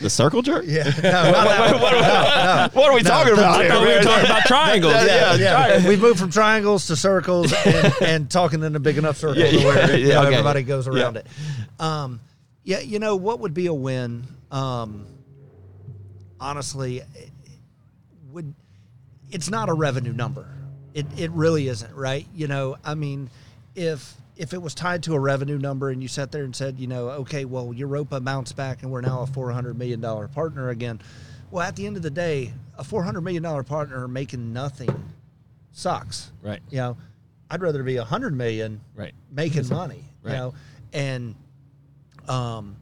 the circle jerk Yeah, no, not that one. No, no. what are we talking about I thought we were talking about triangles. yeah, yeah. We've moved from triangles to circles and, and talking in a big enough circle Yeah, to where yeah, you know, okay. everybody goes around Yeah. it. Um, yeah, you know what would be a win? Um, honestly, would it's not a revenue number. It it really isn't, right? You know, I mean, if if it was tied to a revenue number and you sat there and said, you know, okay, well, Europa bounced back and we're now a four hundred million dollar partner again. Well, at the end of the day, a four hundred million dollar partner making nothing sucks. right You know, I'd rather be a hundred million right making money. Right. You know, and um,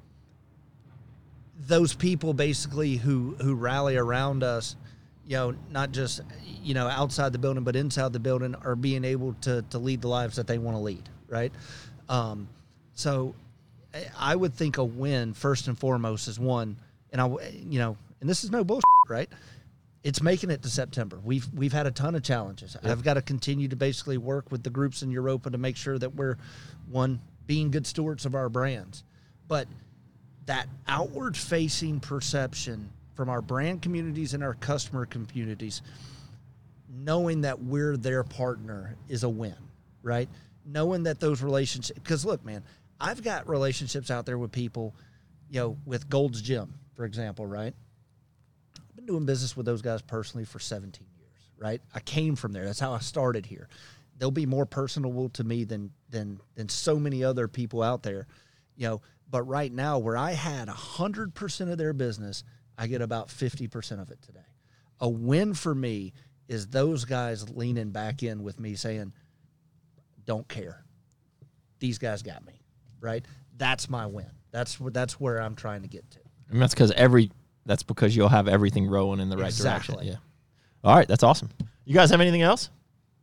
those people basically who who rally around us, you know, not just you know outside the building but inside the building, are being able to to lead the lives that they want to lead. Right. Um, so I- I would think a win first and foremost is one, and I you know, and this is no bullshit, right? it's making it to September. We've we've had a ton of challenges. I've got to continue to basically work with the groups in Europa to make sure that we're one being good stewards of our brands. But that outward facing perception from our brand communities and our customer communities, knowing that we're their partner is a win, right? Knowing that those relationships, because look, man, I've got relationships out there with people, you know, with Gold's Gym, for example, right? I've been doing business with those guys personally for 17 years, right? I came from there. That's how I started here. They'll be more personable to me than than than so many other people out there, you know. But right now, where I had 100% of their business, I get about 50% of it today. A win for me is those guys leaning back in with me saying, "Don't care. These guys got me." Right? That's my win. That's wh- that's where I'm trying to get to. And that's because every that's because you'll have everything rolling in the right Exactly. direction. Yeah. All right, that's awesome. You guys have anything else?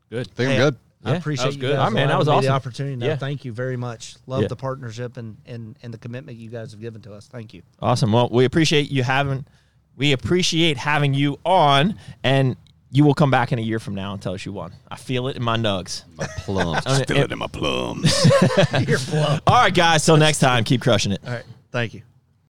Good. I think Hey, I'm good. I appreciate that was you good. guys All right, man, that was me awesome. The opportunity. No, Yeah. thank you very much. Love Yeah. the partnership and, and and the commitment you guys have given to us. Thank you. Awesome. Well, we appreciate you having we appreciate having you on and you will come back in a year from now and tell us you won. I feel it in my nugs. My plums. I feel it in my plums. You're blown. All right, guys. Till next time, keep crushing it. All right. Thank you.